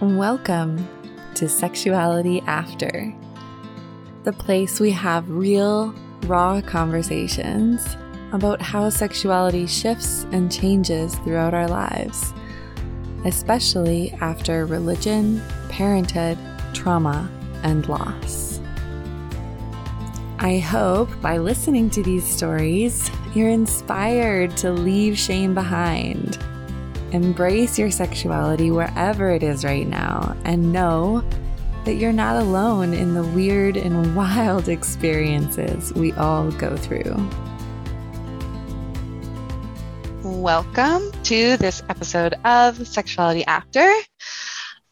Welcome to Sexuality After, the place we have real, raw conversations about how sexuality shifts and changes throughout our lives, especially after religion, parenthood, trauma, and loss. I hope by listening to these stories, you're inspired to leave shame behind. Embrace your sexuality wherever it is right now and know that you're not alone in the weird and wild experiences we all go through. Welcome to this episode of Sexuality After.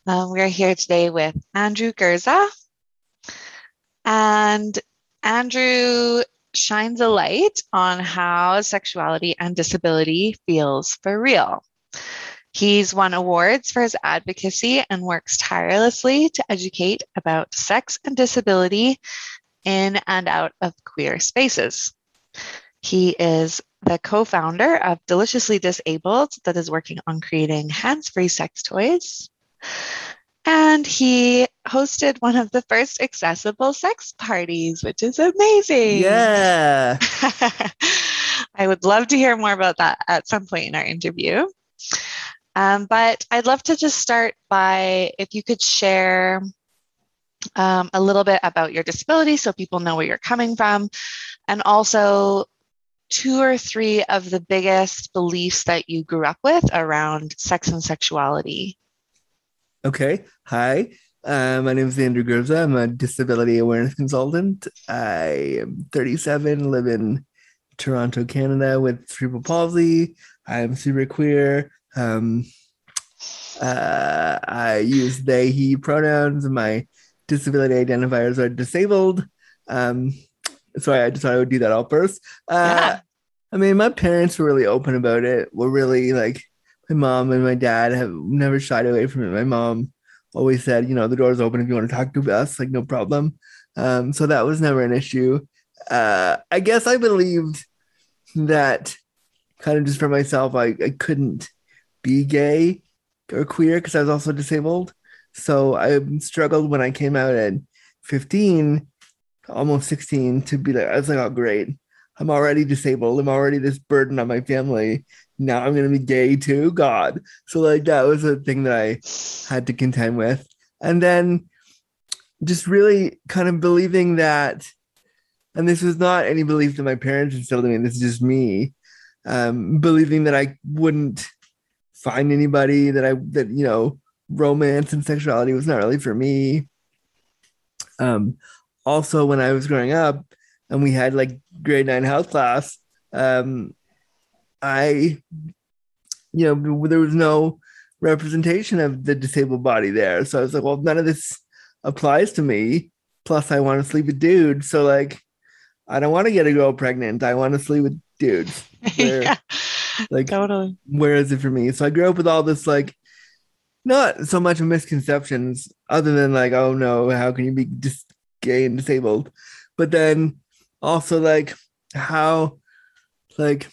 Uh, we are here today with Andrew Gurza. And Andrew shines a light on how sexuality and disability feels for real. He's won awards for his advocacy and works tirelessly to educate about sex and disability in and out of queer spaces. He is the co founder of Deliciously Disabled, that is working on creating hands free sex toys. And he hosted one of the first accessible sex parties, which is amazing. Yeah. I would love to hear more about that at some point in our interview. Um, but I'd love to just start by if you could share um, a little bit about your disability so people know where you're coming from, and also two or three of the biggest beliefs that you grew up with around sex and sexuality. Okay. Hi. Uh, my name is Andrew Gurza. I'm a disability awareness consultant. I am 37, live in Toronto, Canada with cerebral palsy. I'm super queer. Um, uh, I use they, he pronouns. My disability identifiers are disabled. Um, sorry, I just thought I would do that all first. Uh, yeah. I mean, my parents were really open about it. We're really like, my mom and my dad have never shied away from it. My mom always said, you know, the door's open if you want to talk to us, like no problem. Um, so that was never an issue. Uh, I guess I believed that kind of just for myself, I, I couldn't be gay or queer because I was also disabled. So I struggled when I came out at 15, almost 16, to be like, I was like, oh, great. I'm already disabled. I'm already this burden on my family. Now I'm going to be gay too. God. So, like, that was a thing that I had to contend with. And then just really kind of believing that, and this was not any belief that my parents instilled in me, this is just me, um, believing that I wouldn't find anybody that I that you know romance and sexuality was not really for me. Um, also, when I was growing up and we had like grade nine health class, um, I, you know, there was no representation of the disabled body there. So I was like, well, none of this applies to me. Plus, I want to sleep with dudes. So, like, I don't want to get a girl pregnant. I want to sleep with dudes. Where, yeah. Like totally. Where is it for me? So I grew up with all this like not so much misconceptions, other than like, oh no, how can you be just gay and disabled? But then also like how like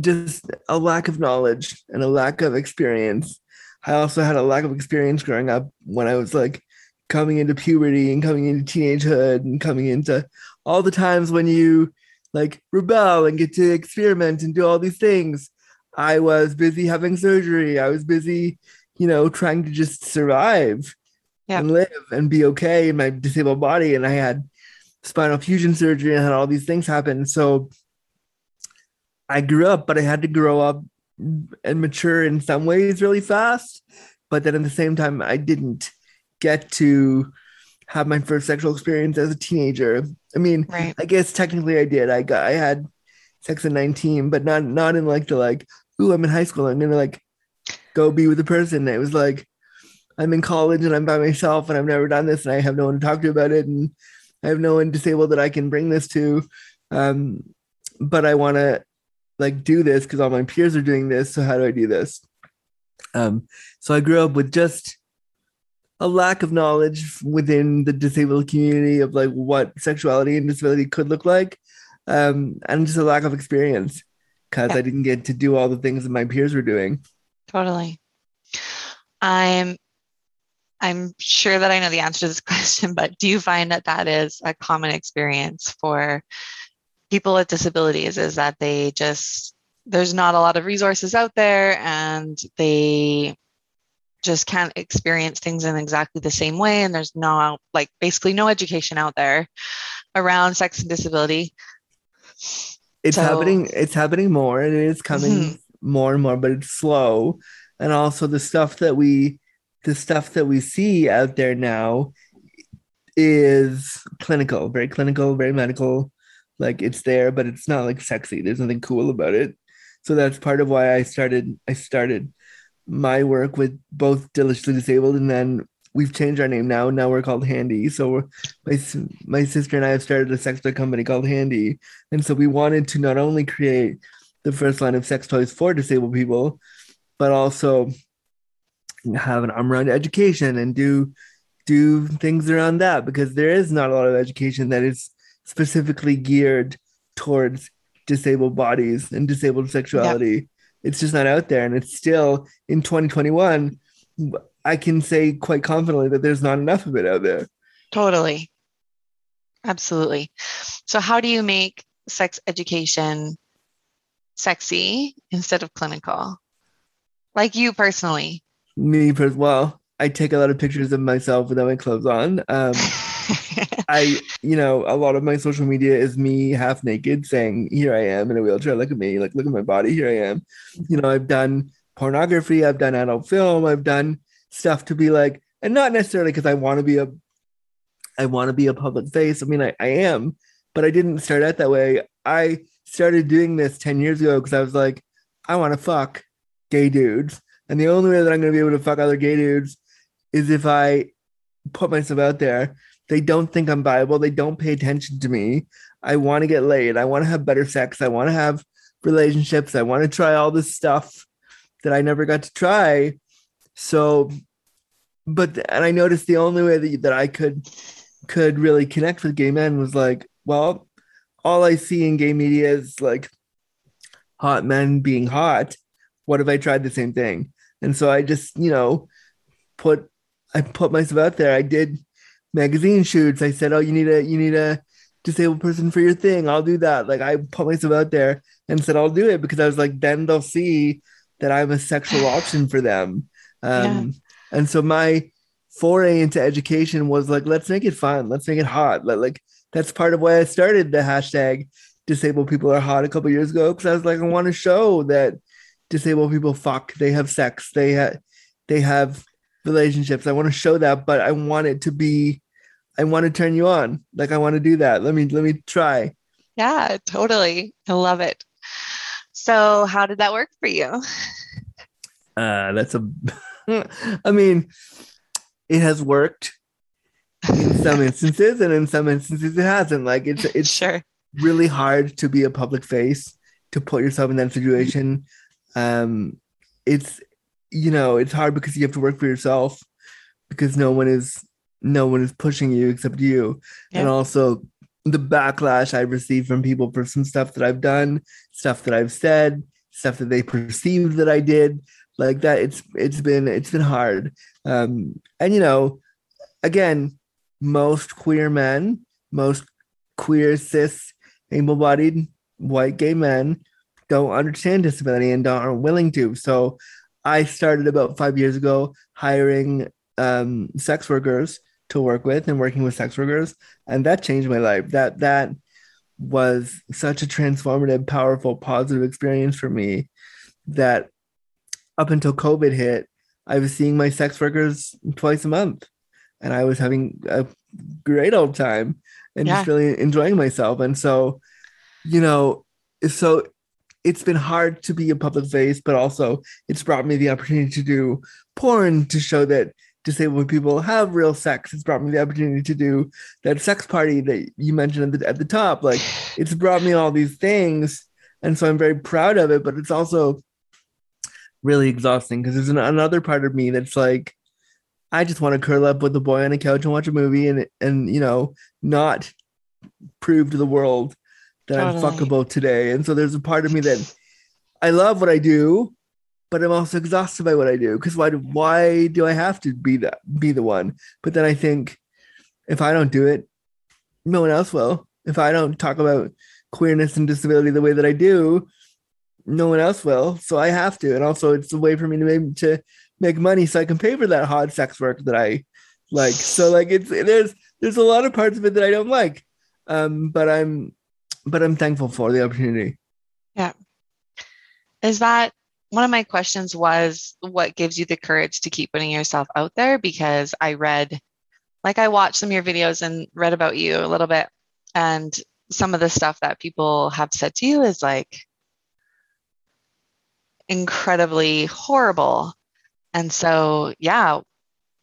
just a lack of knowledge and a lack of experience. I also had a lack of experience growing up when I was like coming into puberty and coming into teenagehood and coming into all the times when you like rebel and get to experiment and do all these things. I was busy having surgery. I was busy, you know, trying to just survive yeah. and live and be okay in my disabled body. And I had spinal fusion surgery and had all these things happen. So I grew up, but I had to grow up and mature in some ways really fast. But then at the same time, I didn't get to have my first sexual experience as a teenager. I mean, right. I guess technically I did. I got I had sex at 19, but not not in like the like, ooh, I'm in high school. I'm gonna like go be with a person. It was like I'm in college and I'm by myself and I've never done this and I have no one to talk to about it and I have no one disabled that I can bring this to. Um, but I want to like do this because all my peers are doing this. So how do I do this? Um, so I grew up with just a lack of knowledge within the disabled community of like what sexuality and disability could look like um, and just a lack of experience because yeah. i didn't get to do all the things that my peers were doing Totally. I'm I'm sure that I know the answer to this question, but do you find that that is a common experience for people with disabilities is that they just there's not a lot of resources out there and they just can't experience things in exactly the same way and there's no like basically no education out there around sex and disability. It's So- happening it's happening more and it is coming Mhm. more and more but it's slow. And also the stuff that we the stuff that we see out there now is clinical very clinical very medical. Like it's there but it's not like sexy. There's nothing cool about it. So that's part of why i started i started my work with both deliciously disabled and then we've changed our name now now we're called Handi. So we're, my, my sister and i have started a sex toy company called Handi. And so we wanted to not only create the first line of sex toys for disabled people, but also have an arm around education and do do things around that because there is not a lot of education that is specifically geared towards disabled bodies and disabled sexuality. It's just not out there. And it's still in 2021. I can say quite confidently that there's not enough of it out there. Totally. Absolutely. So, how do you make sex education sexy instead of clinical? Like you personally. Me, pers- well, I take a lot of pictures of myself without my clothes on. Um, I, you know, a lot of my social media is me half naked saying, Here I am in a wheelchair. Look at me. Like, look at my body. Here I am. Mm-hmm. You know, I've done pornography, I've done adult film, I've done stuff to be like, and not necessarily because I want to be a, I want to be a public face. I mean, I, I am, but I didn't start out that way. I started doing this 10 years ago because I was like, I want to fuck gay dudes. And the only way that I'm going to be able to fuck other gay dudes is if I put myself out there. They don't think I'm viable. They don't pay attention to me. I want to get laid. I want to have better sex. I want to have relationships. I want to try all this stuff that I never got to try. So, but and I noticed the only way that, that I could could really connect with gay men was like, well, all I see in gay media is like hot men being hot. What if I tried the same thing? And so I just, you know, put I put myself out there. I did magazine shoots. I said, "Oh, you need a you need a disabled person for your thing. I'll do that." Like I put myself out there and said, "I'll do it," because I was like, then they'll see that I'm a sexual option for them. Um, And so my foray into education was like, let's make it fun. Let's make it hot. Let, like that's part of why I started the hashtag disabled people are hot a couple years ago because I was like, I want to show that disabled people fuck, they have sex, they have they have relationships. I want to show that, but I want it to be, I want to turn you on. Like I want to do that. Let me let me try. yeah, totally. I love it. So, how did that work for you? Uh, that's a, I mean, it has worked in some instances, and in some instances it hasn't. Like it's it's sure. really hard to be a public face to put yourself in that situation. Um, it's you know it's hard because you have to work for yourself because no one is no one is pushing you except you, and also the backlash I've received from people for some stuff that I've done, stuff that I've said, stuff that they perceived that I did, like that. It's it's been it's been hard, um, and you know, again, most queer men, most queer cis able-bodied white gay men don't understand disability and don't, aren't willing to. So I started about five years ago hiring um, sex workers to work with and working with sex workers, and that changed my life. That that was such a transformative, powerful, positive experience for me. That up until COVID hit, I was seeing my sex workers twice a month, and I was having a great old time and just really enjoying myself. And so, you know, so it's been hard to be a public face, but also it's brought me the opportunity to do porn to show that disabled people have real sex. It's brought me the opportunity to do that sex party that you mentioned at the, at the top. Like it's brought me all these things. And so I'm very proud of it, but it's also really exhausting because there's an, another part of me that's like, I just want to curl up with the boy on a couch and watch a movie and and you know not prove to the world that I'm fuckable today. And so there's a part of me that I love what I do, but I'm also exhausted by what I do because why do, why do I have to be that be the one? But then I think if I don't do it, no one else will. If I don't talk about queerness and disability the way that I do, no one else will. So I have to. And also it's a way for me to make, to make money so I can pay for that hard sex work that I like. So like it's there's there's a lot of parts of it that I don't like. Um, but I'm but I'm thankful for the opportunity. Yeah. Is that one of my questions was what gives you the courage to keep putting yourself out there? Because I read, like, I watched some of your videos and read about you a little bit. And some of the stuff that people have said to you is like incredibly horrible. And so, yeah,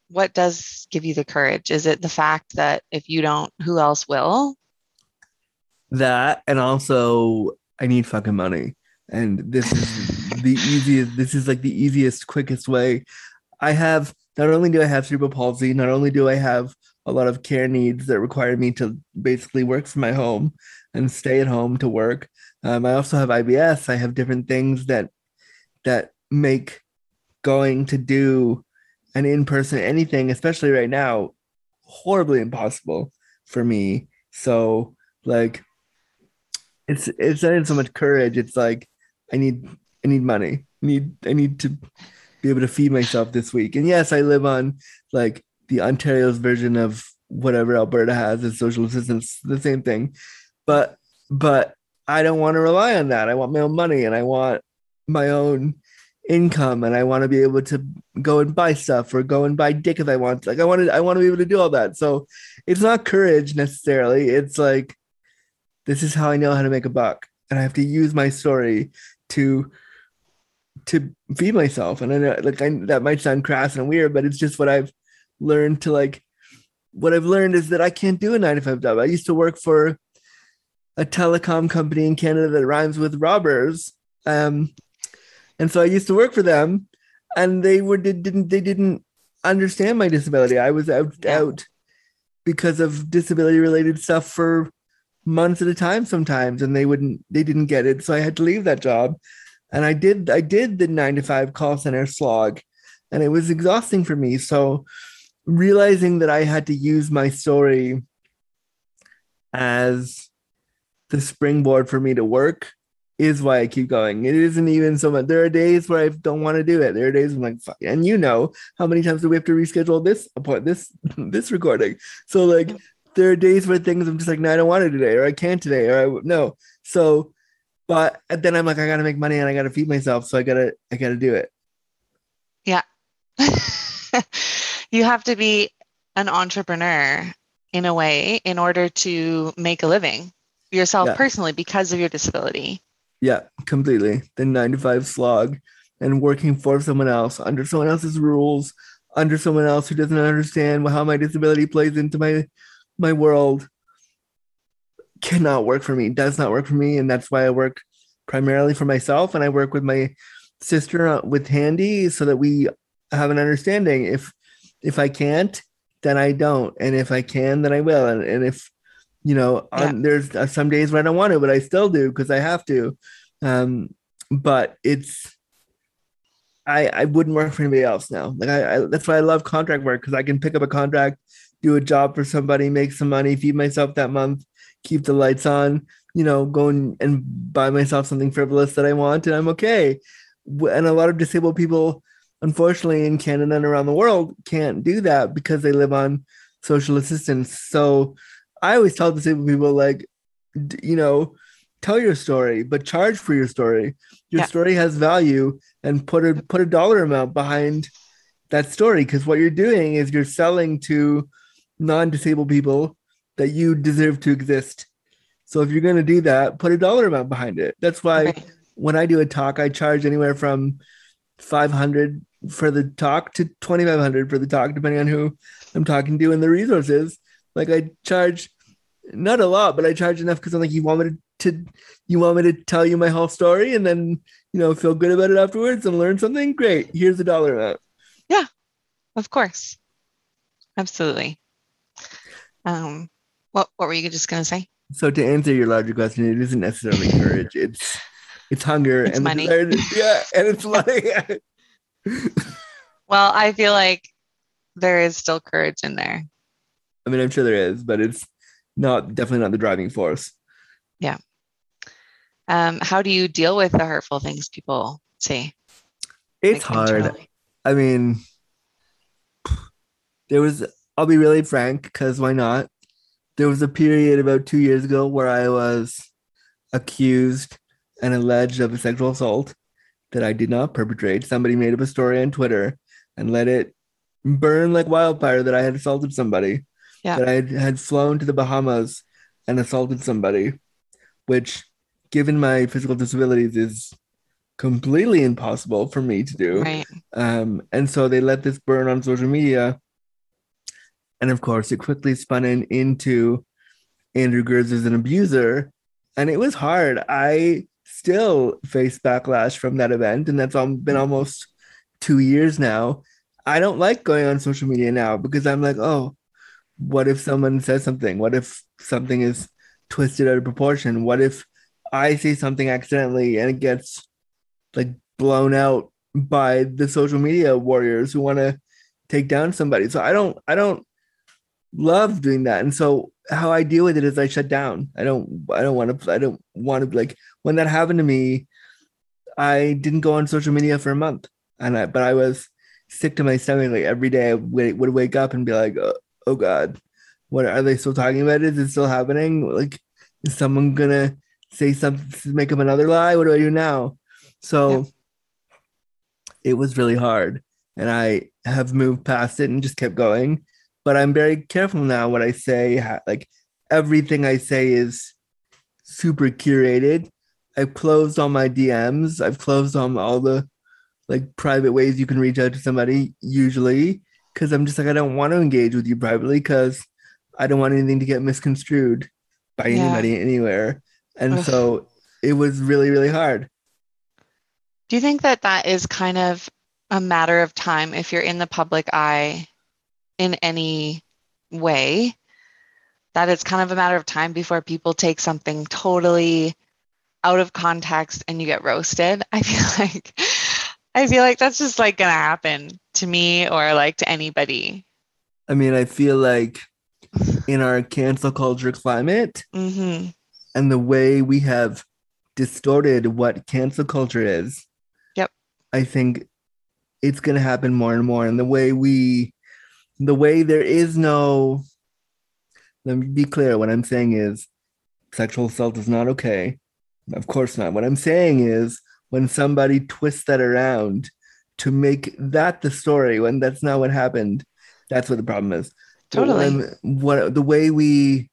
what does give you the courage? Is it the fact that if you don't, who else will? That, and also, I need fucking money. And this is the easiest, this is like the easiest, quickest way. I have, not only do I have cerebral palsy, not only do I have a lot of care needs that require me to basically work from my home and stay at home to work. Um, I also have IBS. I have different things that that make going to do an in-person anything, especially right now, horribly impossible for me. So like it's it's not so much courage. It's like I need I need money. I need I need to be able to feed myself this week. And yes, I live on like the Ontario's version of whatever Alberta has as social assistance, the same thing. But but I don't want to rely on that. I want my own money and I want my own income and I want to be able to go and buy stuff or go and buy dick if I want. Like I wanted I want to be able to do all that. So it's not courage necessarily. It's like this is how I know how to make a buck. And I have to use my story to to feed myself. And I know like I, that might sound crass and weird, but it's just what I've learned to like what I've learned is that I can't do a nine to five job. I used to work for a telecom company in Canada that rhymes with robbers. Um, and so I used to work for them and they were they didn't they didn't understand my disability. I was out yeah. out because of disability related stuff for months at a time sometimes and they wouldn't they didn't get it. So I had to leave that job. And I did I did the 9 to 5 call center slog and it was exhausting for me. So realizing that I had to use my story as the springboard for me to work is why I keep going. It isn't even so much. There are days where I don't want to do it. There are days I'm like, fuck. And you know how many times do we have to reschedule this appointment, this this recording? So like, there are days where things I'm just like, no, I don't want it today, or I can't today, or I no. So, but then I'm like, I gotta make money and I gotta feed myself, so I gotta I gotta do it. Yeah. you have to be an entrepreneur in a way in order to make a living yourself yeah. personally because of your disability. Yeah, completely. The nine to five slog and working for someone else under someone else's rules, under someone else who doesn't understand how my disability plays into my my world cannot work for me. Does not work for me, and that's why I work primarily for myself. And I work with my sister uh, with Handi so that we have an understanding. If if I can't, then I don't, and if I can, then I will. And, and if you know, yeah. there's uh, some days where I don't want to, but I still do because I have to. Um, but it's I I wouldn't work for anybody else now. Like I, I that's why I love contract work because I can pick up a contract, do a job for somebody, make some money, feed myself that month, keep the lights on, you know, go and, and buy myself something frivolous that I want, and I'm okay. And a lot of disabled people, unfortunately, in Canada and around the world, can't do that because they live on social assistance. So I always tell disabled people like, you know, tell your story, but charge for your story. Your yeah. story has value, and put a put a dollar amount behind that story because what you're doing is you're selling to non-disabled people that you deserve to exist. So if you're going to do that, put a dollar amount behind it. That's why when I do a talk, I charge anywhere from 500 for the talk to 2500 for the talk depending on who I'm talking to and the resources. Like I charge not a lot, but I charge enough because I'm like, you want me to, to, you want me to tell you my whole story and then, you know, feel good about it afterwards and learn something? Great. Here's the dollar amount. Yeah, of course. Absolutely. Um, what, what were you just going to say? So to answer your larger question, it isn't necessarily courage. It's, it's hunger It's and money. yeah, and it's money. Well, I feel like there is still courage in there. I mean, I'm sure there is, but it's not definitely not the driving force. Yeah. Um, how do you deal with the hurtful things people say? It's like, hard. internally? I mean, there was, I'll be really frank, because why not? There was a period about two years ago where I was accused and alleged of a sexual assault that I did not perpetrate. Somebody made up a story on Twitter and let it burn like wildfire that I had assaulted somebody, Yeah. that I had, had flown to the Bahamas and assaulted somebody, which, given my physical disabilities, is completely impossible for me to do. Right. Um, and so they let this burn on social media. And of course, it quickly spun in into Andrew Gurza as an abuser. And it was hard. I still face backlash from that event. And that's been almost two years now. I don't like going on social media now because I'm like, oh, what if someone says something? What if something is twisted out of proportion? What if I say something accidentally and it gets like blown out by the social media warriors who want to take down somebody. So I don't I don't love doing that. And so how I deal with it is I shut down. I don't I don't want to I don't want to like when that happened to me, I didn't go on social media for a month. And I but I was sick to my stomach like every day I would, would wake up and be like, oh, oh god, what are they still talking about? Is it still happening? Like is someone gonna say something to make up another lie? What do I do now? So it was really hard. And I have moved past it and just kept going. But I'm very careful now what I say. Like everything I say is super curated. I've closed all my DMs. I've closed on all the like private ways you can reach out to somebody usually because I'm just like I don't want to engage with you privately because I don't want anything to get misconstrued by Yeah. anybody anywhere. And Ugh. so it was really really hard. Do you think that that is kind of a matter of time if you're in the public eye in any way? That it's kind of a matter of time before people take something totally out of context and you get roasted. I feel like I feel like that's just like gonna happen to me or like to anybody. I mean, I feel like in our cancel culture climate hmm and the way we have distorted what cancel culture is, Yep. I think it's going to happen more and more. And the way we, the way there is no, let me be clear what I'm saying is sexual assault is not okay. Of course not. What I'm saying is when somebody twists that around to make that the story when that's not what happened, that's what the problem is. Totally. what the way we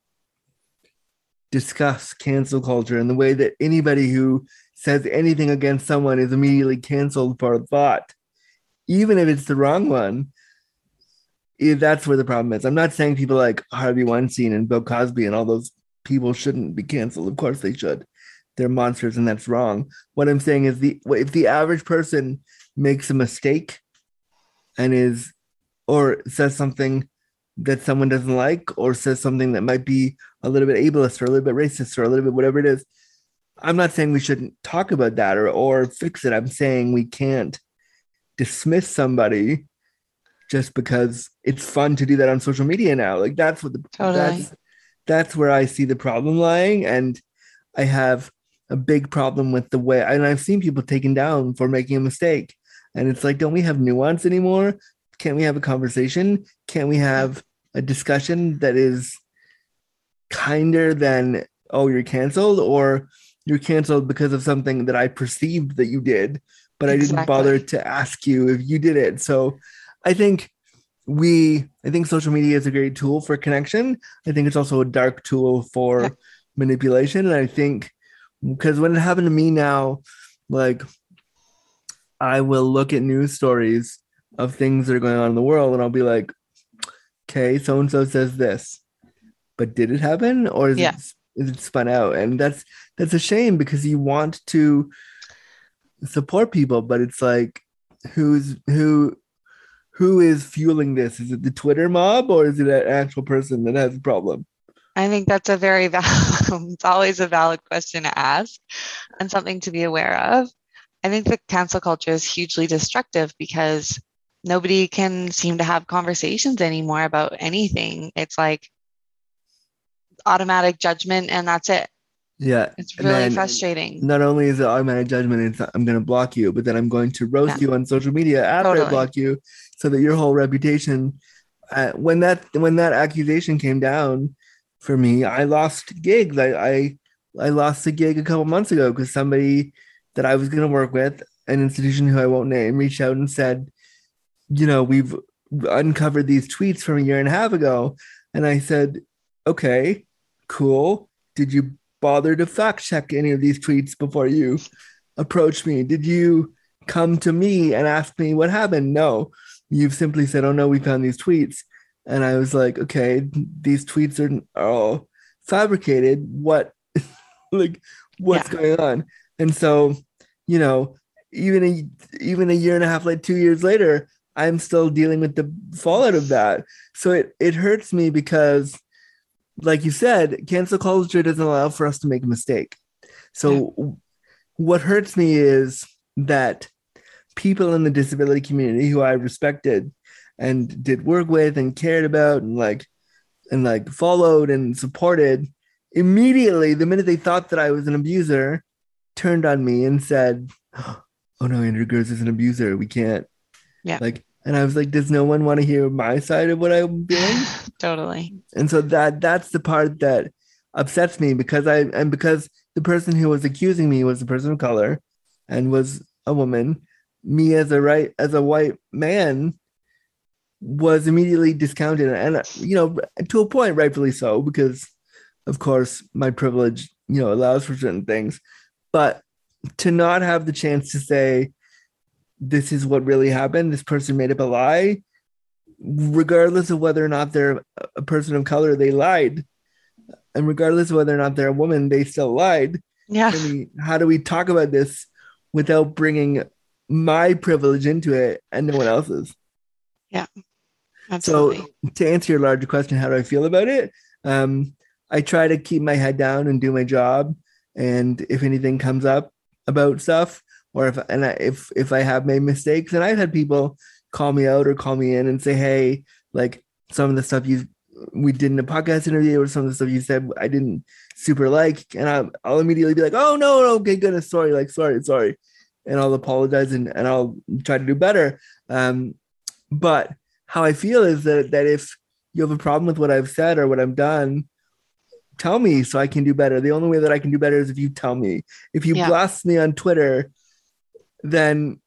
discuss cancel culture and the way that anybody who says anything against someone is immediately canceled for a thought, even if it's the wrong one, that's where the problem is. I'm not saying people like Harvey Weinstein and Bill Cosby and all those people shouldn't be canceled. Of course they should. They're monsters and that's wrong. What I'm saying is the if the average person makes a mistake and is or says something that someone doesn't like or says something that might be a little bit ableist or a little bit racist or a little bit whatever it is i'm not saying we shouldn't talk about that or or fix it i'm saying we can't dismiss somebody just because it's fun to do that on social media now. Like that's what the Totally. that's that's where i see the problem lying. And i have a big problem with the way and i've seen people taken down for making a mistake. And it's like don't we have nuance anymore? Can't we have a conversation? Can't we have a discussion that is kinder than oh you're canceled or you're canceled because of something that i perceived that you did but i didn't bother to ask you if you did it. So i think we i think social media is a great tool for connection i think it's also a dark tool for Yeah. manipulation and i think because when it happened to me now like i will look at news stories of things that are going on in the world and i'll be like okay so and so says this but did it happen or is Yeah. it is it spun out and that's that's a shame because you want to support people but it's like who's who who is fueling this is it the twitter mob or is it an actual person that has a problem I think that's a very valid, it's always a valid question to ask and something to be aware of. I think the cancel culture is hugely destructive because nobody can seem to have conversations anymore about anything. It's like automatic judgment and that's it. Yeah. It's really frustrating. Not only is it automatic judgment, it's I'm going to block you, but then I'm going to roast yeah. you on social media after totally. I block you so that your whole reputation uh, when that when that accusation came down for me, I lost gigs. I I, I lost a gig a couple months ago because somebody that I was going to work with, an institution who I won't name, reached out and said, you know, we've uncovered these tweets from a year and a half ago. And I said, okay, cool. Did you bother to fact check any of these tweets before you approached me? Did you come to me and ask me what happened? No. You've simply said, oh no, we found these tweets. And I was like, okay, these tweets are all fabricated. What, like, what's yeah. going on? And so, you know, even a even a year and a half, like two years later, I'm still dealing with the fallout of that. So it it hurts me because, like you said, cancel culture doesn't allow for us to make a mistake. So yeah. what hurts me is that people in the disability community who I respected and did work with and cared about and like and like followed and supported immediately the minute they thought that I was an abuser turned on me and said oh no Andrew Gurza is an abuser. We can't. Yeah. Like and I was like does no one want to hear my side of what I'm doing? Totally. And so that that's the part that upsets me because I and because the person who was accusing me was a person of color and was a woman me as a right as a white man was immediately discounted. And you know to a point rightfully so because of course my privilege you know allows for certain things. But to not have the chance to say this is what really happened. This person made up a lie regardless of whether or not they're a person of color they lied. And regardless of whether or not they're a woman they still lied. Yeah. I mean, how do we talk about this without bringing my privilege into it and no one else's yeah Absolutely. So to answer your larger question, how do I feel about it? Um, I try to keep my head down and do my job. And if anything comes up about stuff, or if and I, if if I have made mistakes, and I've had people call me out or call me in and say, "Hey, like some of the stuff you we did in a podcast interview or some of the stuff you said I didn't super like," and I'll, I'll immediately be like, "Oh no, no, okay, goodness, sorry, like sorry, sorry," and I'll apologize and and I'll try to do better. Um, but how I feel is that that if you have a problem with what I've said or what I've done, tell me so I can do better. The only way that I can do better is if you tell me. If you yeah. blast me on Twitter, then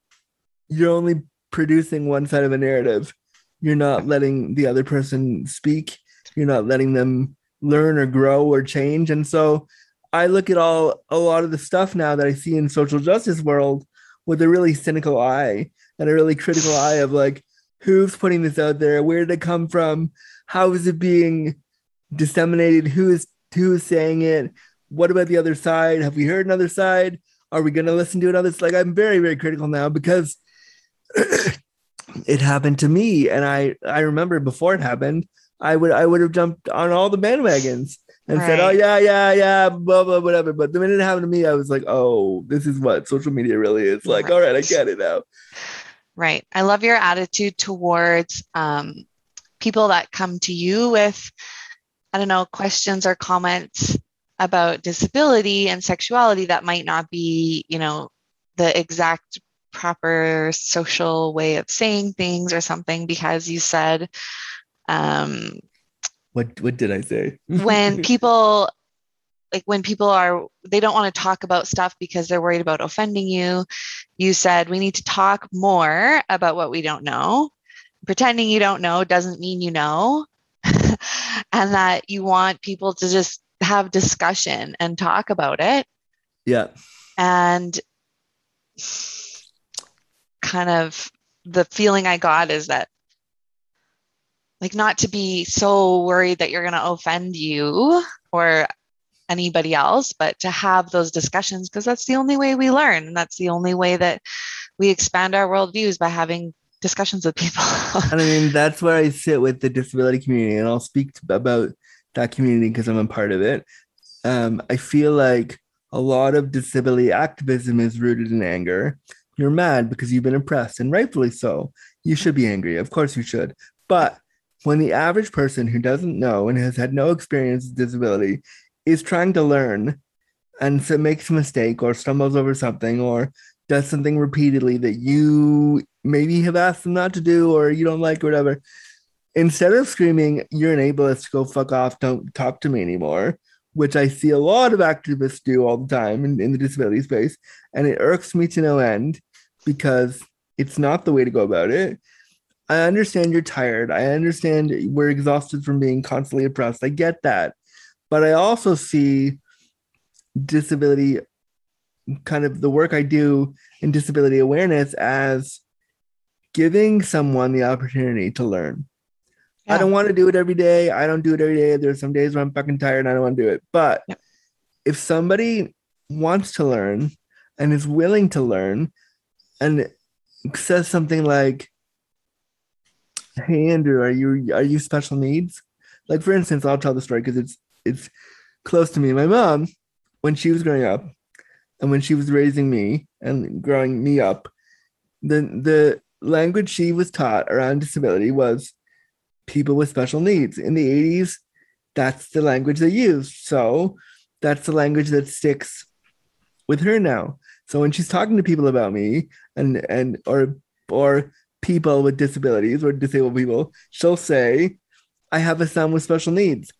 you're only producing one side of a narrative. You're not letting the other person speak. You're not letting them learn or grow or change. And so I look at all a lot of the stuff now that I see in social justice world with a really cynical eye and a really critical eye of like, who's putting this out there? Where did it come from? How is it being disseminated? Who is who is saying it? What about the other side? Have we heard another side? Are we going to listen to another like i'm very very critical now because it happened to me and i i remember before it happened i would i would have jumped on all the bandwagons and right. said oh yeah yeah yeah blah blah whatever but the minute it happened to me i was like oh this is what social media really is like right. all right i get it now Right. I love your attitude towards um, people that come to you with, I don't know, questions or comments about disability and sexuality that might not be, you know, the exact proper social way of saying things or something because you said um what what did i say? When people like when people are they don't want to talk about stuff because they're worried about offending you you said we need to talk more about what we don't know. Pretending you don't know doesn't mean you know. And that you want people to just have discussion and talk about it. Yeah. And kind of the feeling i got is that like not to be so worried that you're going to offend you or anybody else, but to have those discussions because that's the only way we learn. And that's the only way that we expand our worldviews by having discussions with people. and I mean, that's where I sit with the disability community, and I'll speak to, about that community because I'm a part of it. Um, I feel like a lot of disability activism is rooted in anger. You're mad because you've been oppressed, and rightfully so. You should be angry. Of course, you should. But when the average person who doesn't know and has had no experience with disability is trying to learn and so makes a mistake or stumbles over something or does something repeatedly that you maybe have asked them not to do or you don't like or whatever, instead of screaming, you're an ableist, go fuck off, don't talk to me anymore, which I see a lot of activists do all the time in, in the disability space. And it irks me to no end because it's not the way to go about it. I understand you're tired. I understand we're exhausted from being constantly oppressed. I get that. But I also see disability kind of the work I do in disability awareness as giving someone the opportunity to learn. Yeah. I don't want to do it every day. I don't do it every day. There's some days where I'm fucking tired and I don't want to do it. But yeah. if somebody wants to learn and is willing to learn and says something like, Hey Andrew, are you are you special needs? Like for instance, I'll tell the story because it's it's close to me. My mom, when she was growing up, and when she was raising me and growing me up, the the language she was taught around disability was people with special needs. In the 80s, that's the language they used. So that's the language that sticks with her now. So when she's talking to people about me and and or or people with disabilities or disabled people, she'll say, I have a son with special needs.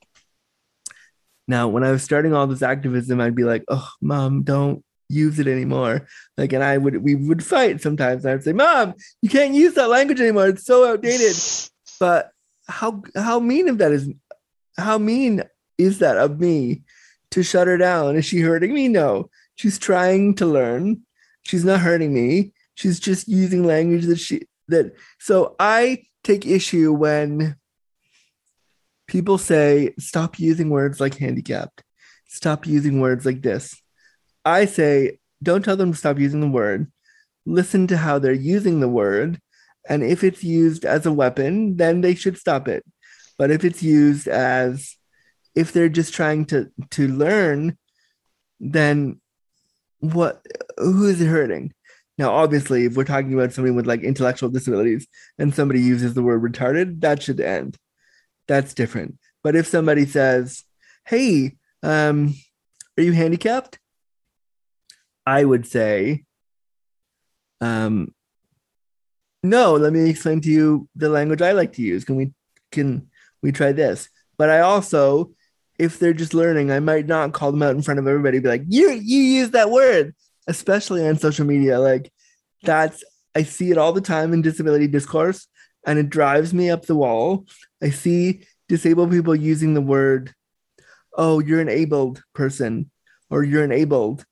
Now, when I was starting all this activism, I'd be like, "Oh, mom, don't use it anymore." Like, and I would we would fight sometimes. I'd say, "Mom, you can't use that language anymore. It's so outdated." But how how mean of that is how mean is that of me to shut her down? Is she hurting me? No. She's trying to learn. She's not hurting me. She's just using language that she that so I take issue when people say stop using words like handicapped. Stop using words like this. I say don't tell them to stop using the word. Listen to how they're using the word and if it's used as a weapon then they should stop it. But if it's used as if they're just trying to to learn then what who is it hurting now obviously if we're talking about somebody with like intellectual disabilities and somebody uses the word retarded that should end that's different. But if somebody says, "Hey, um, are you handicapped?" I would say, um, "No, let me explain to you the language I like to use. Can we can we try this?" But I also, if they're just learning, I might not call them out in front of everybody. Be like, "You you use that word," especially on social media. Like that's I see it all the time in disability discourse and it drives me up the wall. I see disabled people using the word, oh, you're an abled person or you're enabled.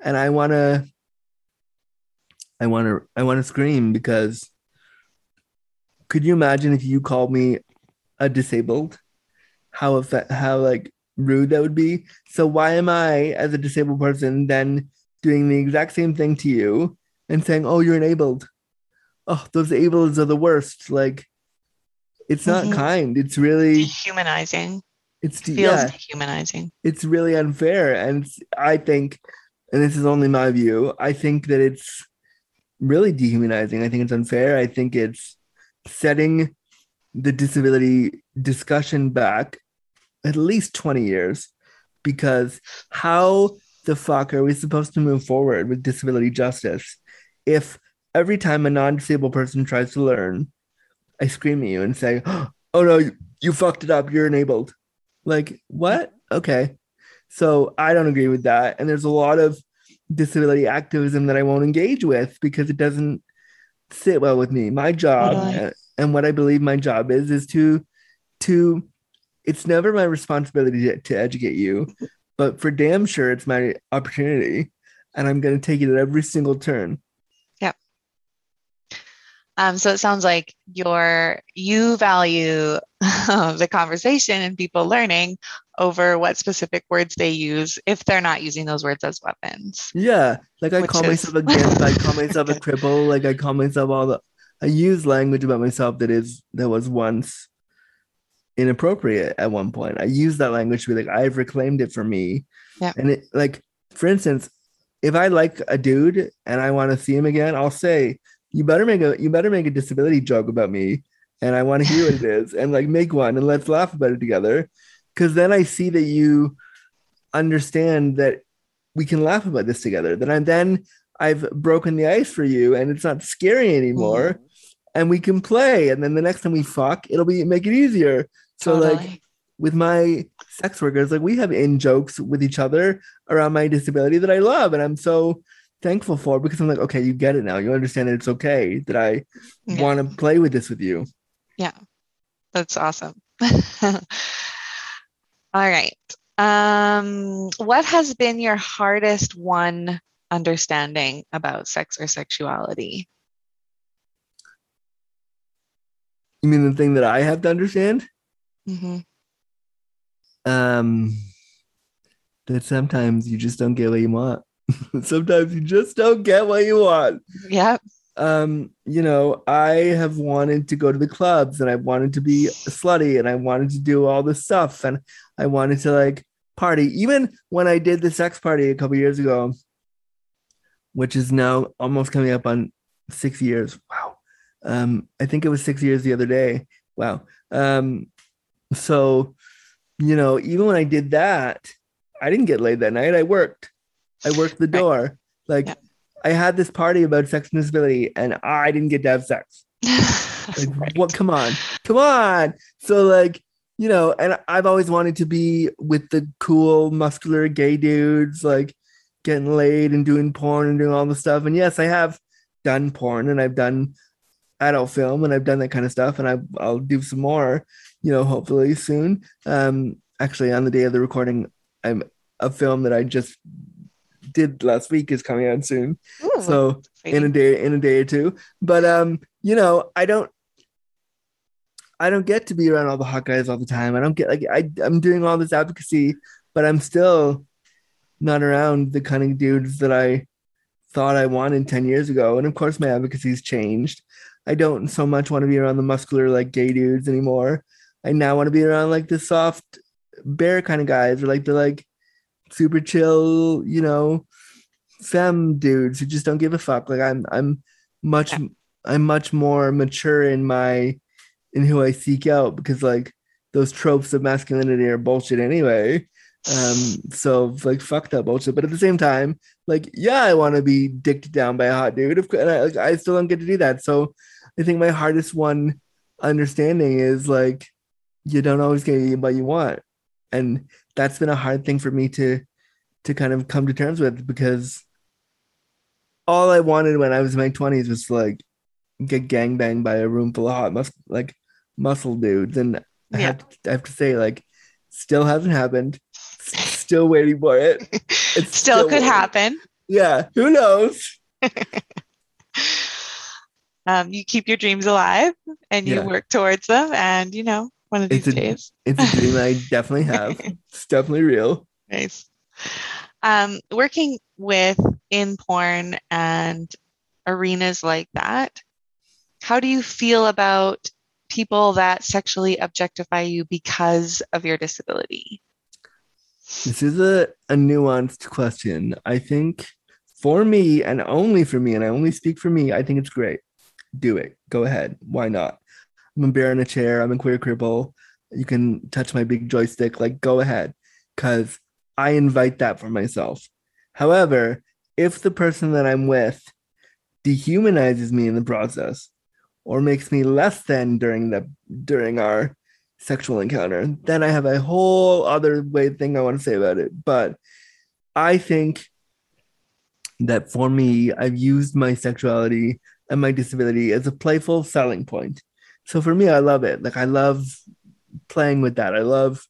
And I want to, I want to, I want to scream because could you imagine if you called me a disabled? How effect, how like rude that would be. So why am I, as a disabled person, then doing the exact same thing to you and saying, "Oh, you're enabled"? oh, those ables are the worst. Like, it's not mm-hmm. kind. It's really humanizing. It's it feels yeah, dehumanizing. It's really unfair, and I think, and this is only my view. I think that it's really dehumanizing. I think it's unfair. I think it's setting the disability discussion back at least 20 years because how the fuck are we supposed to move forward with disability justice if every time a non-disabled person tries to learn, I scream at you and say, "Oh no, you, you fucked it up. You're enabled." Like what? Okay, so I don't agree with that, and there's a lot of disability activism that I won't engage with because it doesn't sit well with me. My job and what I believe my job is is to to it's never my responsibility to, to educate you, but for damn sure it's my opportunity and I'm going to take it at every single turn. Yeah. Um, so it sounds like your you value the conversation and people learning over what specific words they use if they're not using those words as weapons. Yeah, like I call is... myself a gimp, I call myself a cripple, like I call myself all the. I use language about myself that is that was once inappropriate at one point. I used that language to be like, I've reclaimed it for me. Yeah. And it like, for instance, if I like a dude and I want to see him again, I'll say, you better make a you better make a disability joke about me. And I want to hear what it is and like make one and let's laugh about it together. Cause then I see that you understand that we can laugh about this together. That I'm then I've broken the ice for you and it's not scary anymore. Mhm. And we can play. And then the next time we fuck, it'll be make it easier. So like with my sex workers, like we have in jokes with each other around my disability that I love. And I'm so thankful for because I'm like, okay, you get it now. You understand that it's okay that I Yeah. want to play with this with you. Yeah, that's awesome. All right. Um, what has been your hardest one understanding about sex or sexuality? You mean the thing that I have to understand? hmm Um that sometimes you just don't get what you want. sometimes you just don't get what you want. Yep. um, you know, I have wanted to go to the clubs and I wanted to be slutty and I wanted to do all this stuff and I wanted to like party. Even when I did the sex party a couple years ago, which is now almost coming up on six years. Wow. Um, I think it was six years the other day. Wow. Um, so, you know, even when I did that, I didn't get laid that night. I worked. I worked the door. Like Yeah. I had this party about sex and disability, and I didn't get to have sex. Like, Right. what? Come on, come on. So, like, you know, and I've always wanted to be with the cool, muscular gay dudes, like getting laid and doing porn and doing all the stuff. And yes, I have done porn and I've done adult film and I've done that kind of stuff, and I, I'll do some more, you know, hopefully soon. Um, actually, on the day of the recording, I'm a film that I just did last week is coming out soon. Ooh, So in a day in a day or two. But um you know i don't i don't get to be around all the hot guys all the time. I don't get like I, i'm doing all this advocacy but i'm still not around the kind of dudes that i thought i wanted 10 years ago. And of course my advocacy's changed i don't so much want to be around the muscular like gay dudes anymore i now want to be around like the soft bear kind of guys or like the like super chill you know femme dudes who just don't give a fuck. Like I'm I'm much I'm much more mature in my in who I seek out because like those tropes of masculinity are bullshit anyway. Um so like fuck that bullshit. But at the same time, like yeah, I want to be dicked down by a hot dude. Of course, and I, like, I still don't get to do that. So I think my hardest one understanding is like you don't always get what you want. And that's been a hard thing for me to to kind of come to terms with because all I wanted when I was in my twenties was to like get gangbanged by a room full of hot mus- like muscle dudes, and I have to, I have to say like still hasn't happened. Still waiting for it. It's Still could waiting. happen. Yeah, who knows? Um, you keep your dreams alive and you Yeah. work towards them. And, you know, one of It's these a- days. It's a dream I definitely have. It's definitely real. Nice. Um, working with in porn and arenas like that, how do you feel about people that sexually objectify you because of your disability? This is a, a nuanced question. I think for me, and only for me, and I only speak for me, I think it's great. Do it. Go ahead. Why not? I'm a bear in a chair. I'm a queer cripple. You can touch my big joystick. Like, go ahead. Because I invite that for myself. However, if the person that I'm with dehumanizes me in the process or makes me less than during the during our sexual encounter, then I have a whole other way thing I want to say about it. But I think that for me, I've used my sexuality and my disability as a playful selling point. So for me, I love it. Like I love playing with that. I love,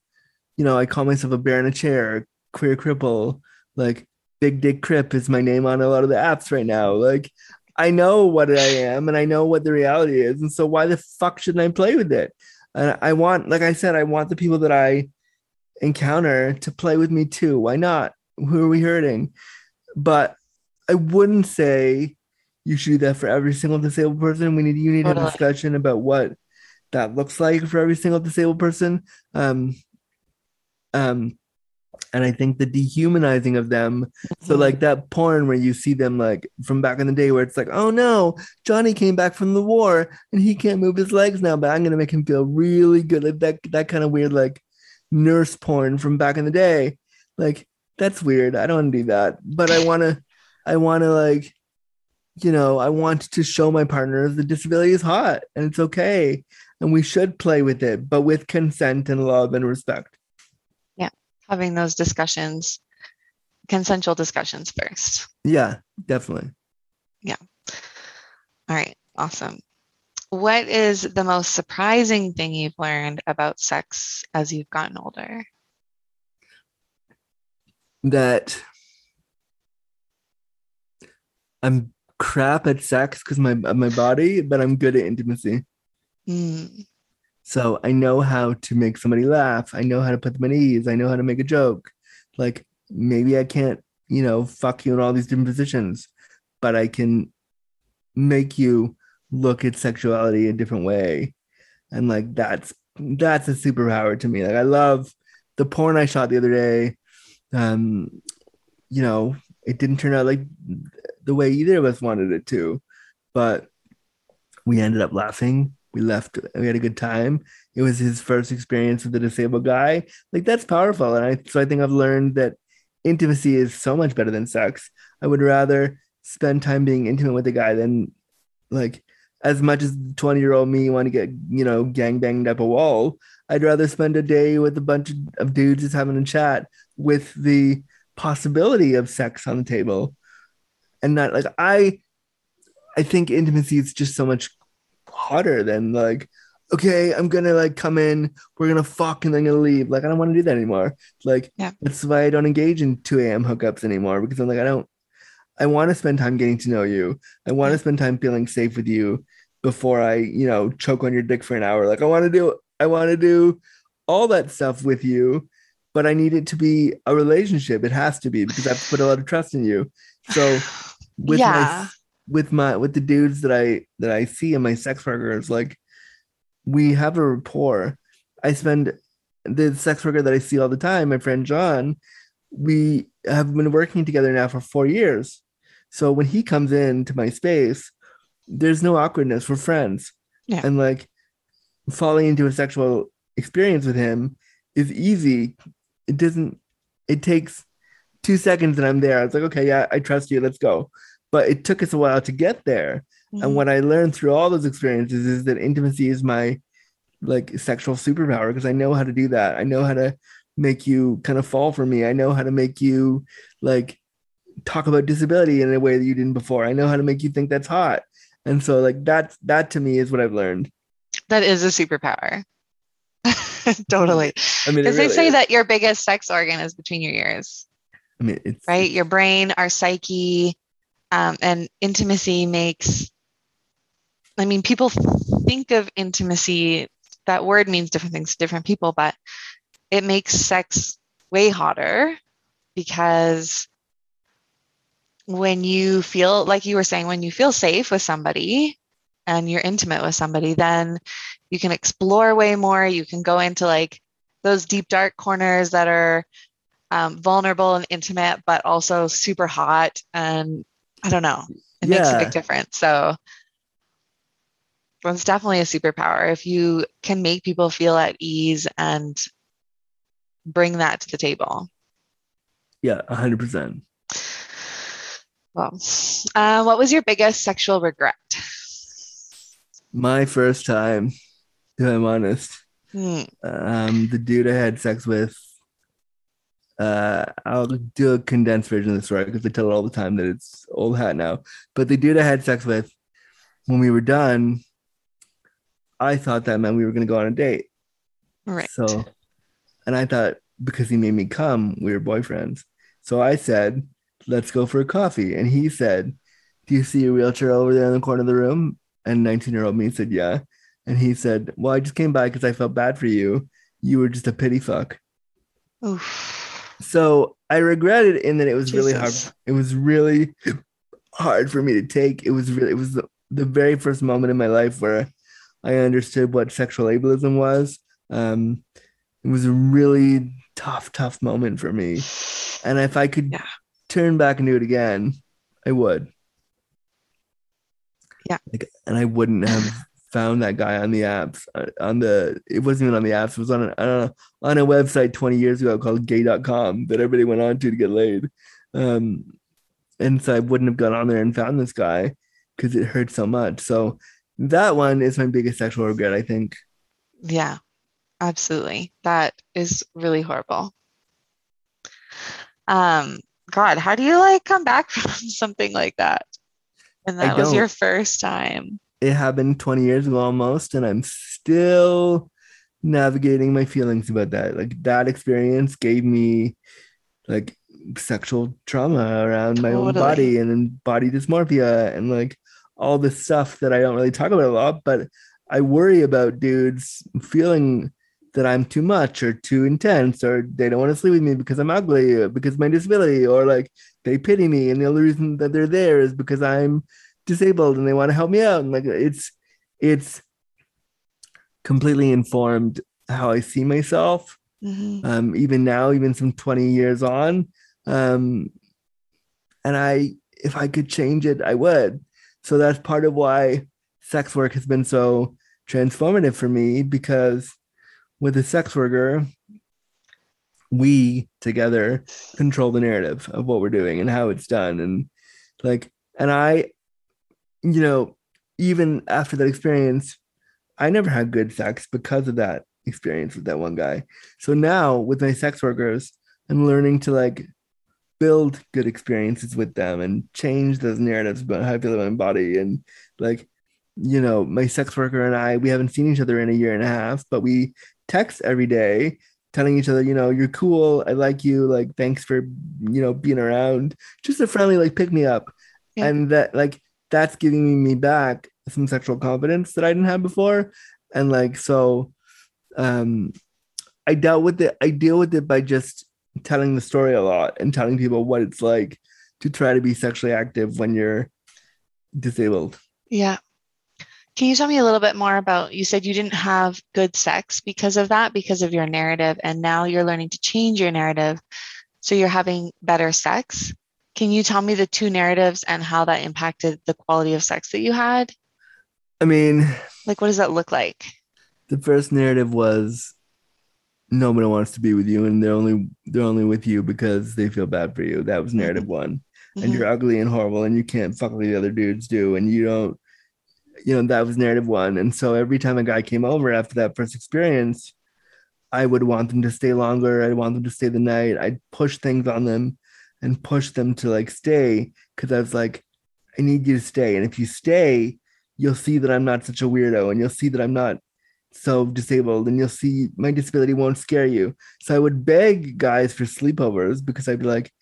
you know, I call myself a bear in a chair, queer cripple, like Big Dick Crip is my name on a lot of the apps right now. Like I know what I am and I know what the reality is. And so why the fuck shouldn't I play with it? And I want, like I said, I want the people that I encounter to play with me too. Why not? Who are we hurting? But I wouldn't say you should do that for every single disabled person. We need you need a discussion about what that looks like for every single disabled person. Um, um, and I think the dehumanizing of them. So Mhm. like that porn where you see them like from back in the day where it's like, oh no, Johnny came back from the war and he can't move his legs now, but I'm gonna make him feel really good. Like that that kind of weird like nurse porn from back in the day. Like that's weird. I don't want to do that. But I wanna I wanna like, you know, I want to show my partners the disability is hot and it's okay. And we should play with it, but with consent and love and respect. Yeah. Having those discussions, consensual discussions first. Yeah, definitely. Yeah. All right, awesome. What is the most surprising thing you've learned about sex as you've gotten older? that I'm crap at sex because my my body, but I'm good at intimacy. Mm, So I know how to make somebody laugh. I know how to put them at ease. I know how to make a joke. Like maybe I can't, you know, fuck you in all these different positions, but I can make you look at sexuality a different way. And like that's that's a superpower to me. Like I love the porn I shot the other day. Um, you know, it didn't turn out like the way either of us wanted it to, but we ended up laughing. We left, we had a good time. It was his first experience with a disabled guy. Like that's powerful. And I so I think I've learned that intimacy is so much better than sex. I would rather spend time being intimate with a guy than like as much as 20 year old me want to get, you know, gang banged up a wall. I'd rather spend a day with a bunch of, of dudes just having a chat with the possibility of sex on the table. And not like I I think intimacy is just so much hotter than like, okay, I'm gonna like come in, we're gonna fuck and then gonna leave. Like I don't want to do that anymore. Like Yeah. that's why I don't engage in 2 a.m. hookups anymore because I'm like, I don't I want to spend time getting to know you. I want to spend time feeling safe with you before I, you know, choke on your dick for an hour. Like I want to do I want to do all that stuff with you, but I need it to be a relationship. It has to be because I've put a lot of trust in you. So with Yeah. my with my with the dudes that I that I see in my sex workers, like we have a rapport. I spend the sex worker that I see all the time, my friend John, we have been working together now for four years. So when he comes into my space, there's no awkwardness. We're friends. Yeah. And like falling into a sexual experience with him is easy. It doesn't, it takes two seconds and I'm there. I was like, okay, yeah, I trust you. Let's go. But it took us a while to get there. Mm-hmm. And what I learned through all those experiences is that intimacy is my like sexual superpower because I know how to do that. I know how to make you kind of fall for me. I know how to make you like talk about disability in a way that you didn't before. I know how to make you think that's hot. And so like that's that to me is what I've learned. That is a superpower. totally. I mean, Because they say is. that your biggest sex organ is between your ears, I mean, it's right? Your brain, our psyche, um, and intimacy makes. I mean, people think of intimacy, that word means different things to different people, but it makes sex way hotter because when you feel, like you were saying, when you feel safe with somebody and you're intimate with somebody, then you can explore way more. You can go into like those deep, dark corners that are um, vulnerable and intimate, but also super hot. And I don't know, it makes a big difference. So it's definitely a superpower if you can make people feel at ease and bring that to the table. yeah, hundred percent. Well, uh, what was your biggest sexual regret? My first time, if I'm honest. Hmm. um the dude I had sex with uh I'll do a condensed version of the story because they tell it all the time that it's old hat now. But the dude I had sex with when we were done, I thought that meant we were gonna go on a date. Right. So and I thought because he made me come, we were boyfriends. So I said, let's go for a coffee. And he said, Do you see a wheelchair over there in the corner of the room? And 19 year old me said, Yeah. And he said, Well, I just came by because I felt bad for you. You were just a pity fuck. Oof. So I regret it in that it was really hard. It was really hard for me to take. It was really, it was the, the very first moment in my life where I understood what sexual ableism was. Um, it was a really tough, tough moment for me. And if I could Yeah. turn back and do it again, I would. Yeah. Like, and I wouldn't have found that guy on the apps uh, on the it wasn't even on the apps it was on a, on a on a website 20 years ago called gay.com that everybody went on to to get laid um and so i wouldn't have gone on there and found this guy because it hurt so much so that one is my biggest sexual regret i think Yeah, absolutely. That is really horrible. Um, God, how do you like come back from something like that? And that was your first time. It happened 20 years ago almost and i'm still navigating my feelings about that. Like that experience gave me like sexual trauma around my own body and then body dysmorphia and like all this stuff that i don't really talk about a lot but i worry about dudes feeling that i'm too much or too intense or they don't want to sleep with me because i'm ugly or because of my disability or like they pity me and the only reason that they're there is because i'm disabled and they want to help me out. And like it's it's completely informed how i see myself. Mhm. um even now even some 20 years on um and i if i could change it i would. So that's part of why sex work has been so transformative for me because with a sex worker we together control the narrative of what we're doing and how it's done. And like and i you know even after that experience i never had good sex because of that experience with that one guy. So now with my sex workers i'm learning to like build good experiences with them and change those narratives about how i feel about my body. And like you know my sex worker and i we haven't seen each other in a year and a half but we text every day telling each other you know you're cool. I like you. Like thanks for you know being around. Just a friendly like pick me up. Yeah. and that like that's giving me back some sexual confidence that i didn't have before and like so um i dealt with it i deal with it by just telling the story a lot and telling people what it's like to try to be sexually active when you're disabled Yeah. Can you tell me a little bit more about, you said you didn't have good sex because of that, because of your narrative, and now you're learning to change your narrative. So you're having better sex. Can you tell me the two narratives and how that impacted the quality of sex that you had? i mean Like, what does that look like? the first narrative was nobody wants to be with you and they're only they're only with you because they feel bad for you that was narrative one and Mhm. you're ugly and horrible and you can't fuck like the other dudes do and you don't you know that was narrative one and so every time a guy came over after that first experience i would want them to stay longer i'd want them to stay the night i'd push things on them and push them to like stay because i was like i need you to stay. And if you stay you'll see that i'm not such a weirdo and you'll see that i'm not so disabled and you'll see my disability won't scare you. So i would beg guys for sleepovers because i'd be like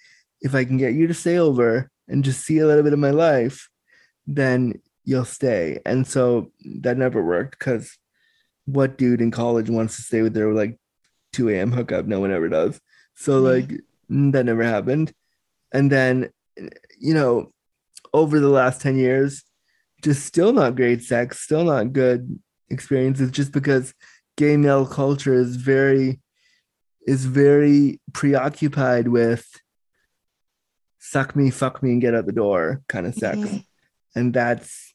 if i can get you to stay over and just see a little bit of my life then you'll stay. And so that never worked because what dude in college wants to stay with their like 2 a.m hookup? No one ever does. So like that never happened and then you know over the last 10 years just still not great sex still not good experiences just because gay male culture is very is very preoccupied with suck me fuck me and get out the door kind of sex Mhm. and that's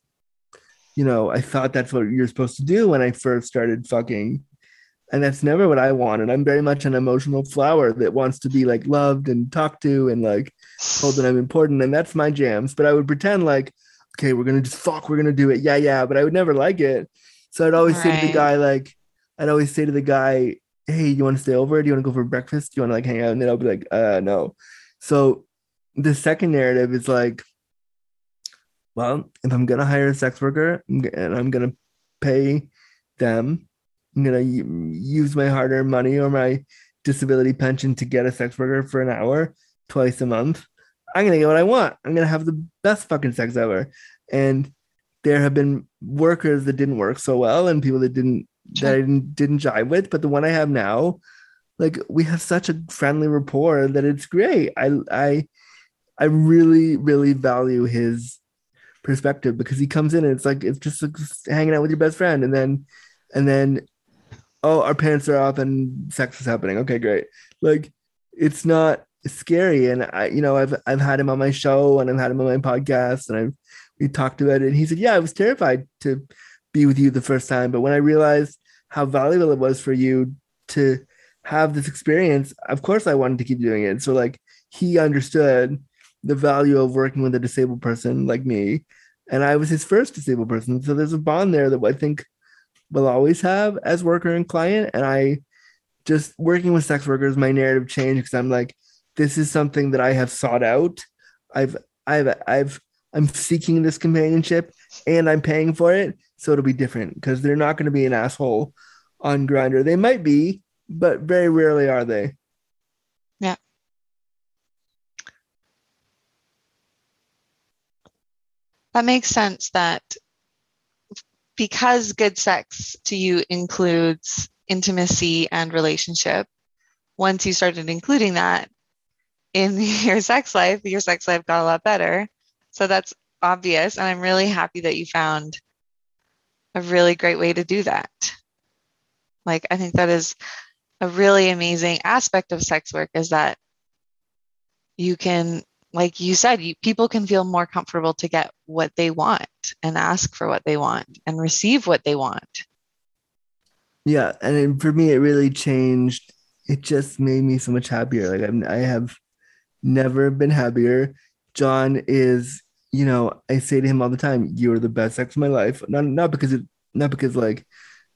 you know i thought that's what you're supposed to do when i first started fucking and that's never what i wanted i'm very much an emotional flower that wants to be like loved and talked to and like told that i'm important. And that's my jams. But i would pretend like okay we're gonna just fuck we're gonna do it. Yeah yeah. But i would never like it. So i'd always say to the guy like i'd always say to the guy hey you want to stay over? Do you want to go for breakfast? Do you want to like hang out? And then i'll be like uh no. So the second narrative is like well, if I'm gonna hire a sex worker and I'm gonna pay them, I'm gonna use my hard-earned money or my disability pension to get a sex worker for an hour twice a month. I'm gonna get what I want. I'm gonna have the best fucking sex ever. And there have been workers that didn't work so well and people that didn't that I didn't, didn't jive with. But the one I have now, like we have such a friendly rapport that it's great. I I I really, really value his perspective because he comes in and it's like it's just like hanging out with your best friend and then and then oh our parents are off and sex is happening. Okay great. Like it's not scary. And i you know i've i've had him on my show and i've had him on my podcast and i've we talked about it. And he said yeah i was terrified to be with you the first time. But when i realized how valuable it was for you to have this experience of course i wanted to keep doing it. So like he understood the value of working with a disabled person like me. And i was his first disabled person. So there's a bond there that i think will always have as worker and client and i just working with sex workers my narrative changed because i'm like this is something that i have sought out i've i've i've i'm seeking this companionship and i'm paying for it so it'll be different because they're not going to be an asshole on Grindr. they might be but very rarely are they Yeah. That makes sense that because good sex to you includes intimacy and relationship, once you started including that in your sex life, your sex life got a lot better. So that's obvious. And I'm really happy that you found a really great way to do that. Like, I think that is a really amazing aspect of sex work is that you can like you said you, people can feel more comfortable to get what they want and ask for what they want and receive what they want. Yeah and for me it really changed. It just made me so much happier. Like I'm, i have never been happier. John is you know i say to him all the time you're the best sex of my life. Not, not because it not because like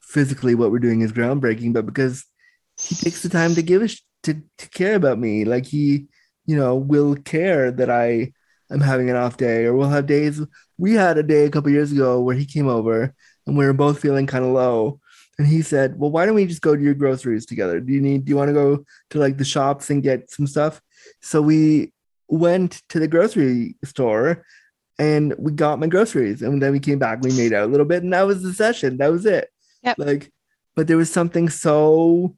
physically what we're doing is groundbreaking but because he takes the time to give sh- to, to care about me. Like he you know will care that i am having an off day or we'll have days we had a day a couple years ago where he came over and we were both feeling kind of low. And he said well why don't we just go to your groceries together? Do you need do you want to go to like the shops and get some stuff? So we went to the grocery store and we got my groceries and then we came back we made out a little bit and that was the session that was it. Yep. like but there was something so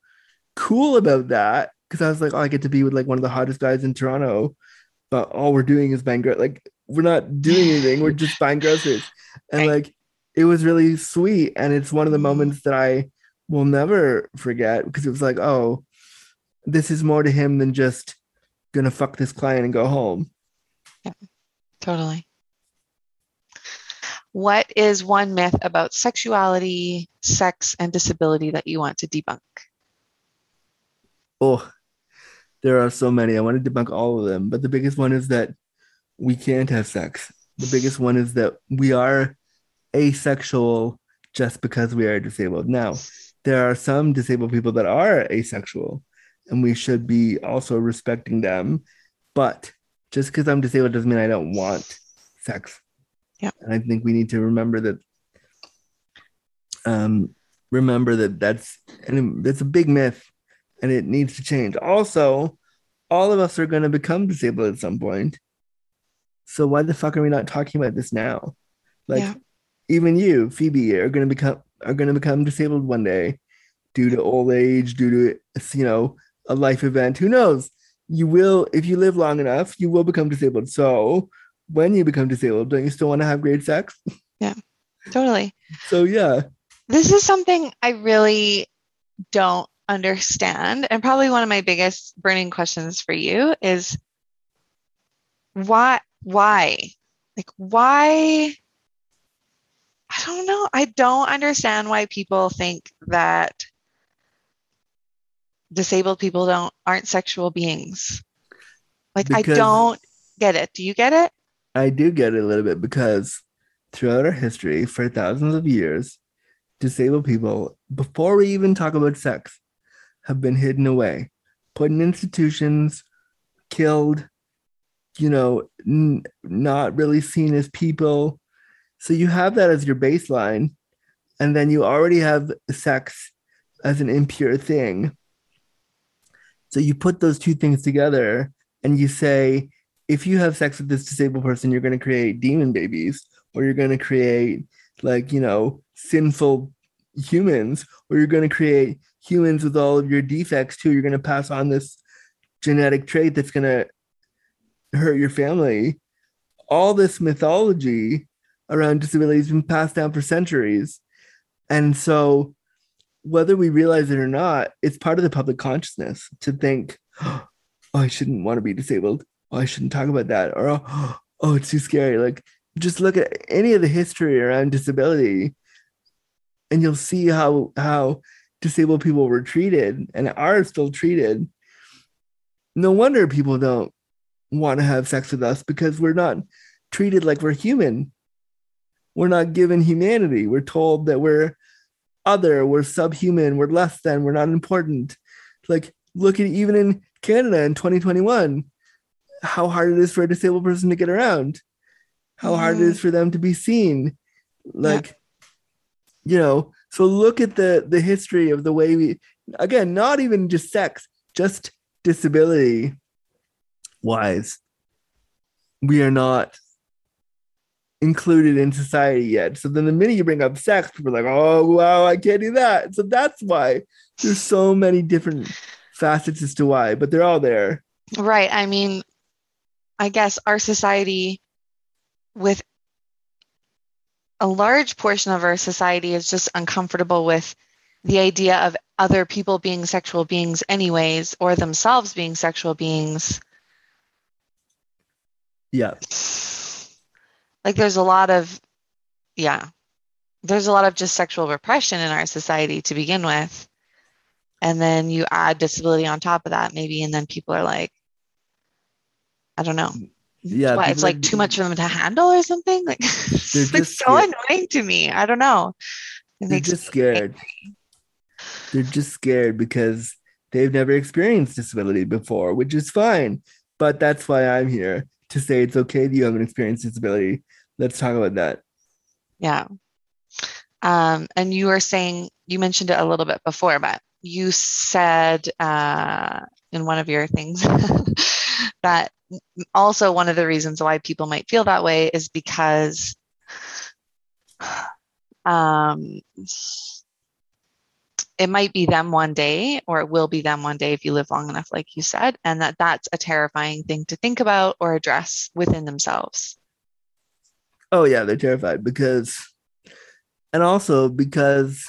cool about that because I was like, oh, I get to be with like one of the hottest guys in Toronto, but all we're doing is buying gro- like we're not doing anything, we're just buying groceries, and Right. like it was really sweet, and it's one of the moments that I will never forget because it was like, oh, this is more to him than just gonna fuck this client and go home. Yeah, totally what is one myth about sexuality sex and disability that you want to debunk Oh, there are so many. I want to debunk all of them, but the biggest one is that we can't have sex. The biggest one is that we are asexual just because we are disabled. Now, there are some disabled people that are asexual, and we should be also respecting them. But just because I'm disabled doesn't mean I don't want sex. Yeah. And I think we need to remember that. Um, remember that that's and that's a big myth and it needs to change. Also, all of us are going to become disabled at some point. So why the fuck are we not talking about this now? Like Yeah. even you, Phoebe, are going to become are going to become disabled one day due to old age, due to you know a life event. Who knows? You will, if you live long enough, you will become disabled. So when you become disabled, don't you still want to have great sex? Yeah. Totally So yeah, this is something I really don't understand. And probably one of my biggest burning questions for you is why, why? Like, why? I don't know. I don't understand why people think that disabled people don't aren't sexual beings. Like I don't get it. Do you get it? I do get it a little bit because throughout our history, for thousands of years, disabled people, before we even talk about sex, have been hidden away, put in institutions, killed, you know, n- not really seen as people. So you have that as your baseline, and then you already have sex as an impure thing. So you put those two things together and you say, if you have sex with this disabled person, you're going to create demon babies, or you're going to create like, you know, sinful humans, or you're going to create humans with all of your defects too. You're going to pass on this genetic trait that's going to hurt your family. All this mythology around disability has been passed down for centuries. And so, whether we realize it or not, it's part of the public consciousness to think, oh, I shouldn't want to be disabled. Oh, I shouldn't talk about that. Or, oh, oh, it's too scary. Like, just look at any of the history around disability, and you'll see how how disabled people were treated and are still treated. No wonder people don't want to have sex with us because we're not treated like we're human. We're not given humanity. We're told that we're other, we're subhuman, we're less than, we're not important. Like, look at even in Canada in 2021, how hard it is for a disabled person to get around, how mm. hard it is for them to be seen. Like, yeah. you know, so look at the the history of the way we again, not even just sex, just disability wise. We are not included in society yet. So then the minute you bring up sex, people are like, oh wow, I can't do that. So that's why there's so many different facets as to why, but they're all there. Right. I mean, I guess our society with a large portion of our society is just uncomfortable with the idea of other people being sexual beings anyways or themselves being sexual beings. Yeah like there's a lot of yeah there's a lot of just sexual repression in our society to begin with. And then you add disability on top of that maybe and then people are like i don't know yeah what, it's like, too much for them to handle or something? Like it's so annoying to me. I don't know. It they're just scared. angry. they're just scared because they've never experienced disability before which is fine but that's why i'm here to say it's okay that you haven't experienced disability. Let's talk about that. Yeah. Um, and you were saying you mentioned it a little bit before but you said uh, in one of your things. That also one of the reasons why people might feel that way is because um, it might be them one day or it will be them one day if you live long enough like you said and that that's a terrifying thing to think about or address within themselves. Oh yeah they're terrified because and also because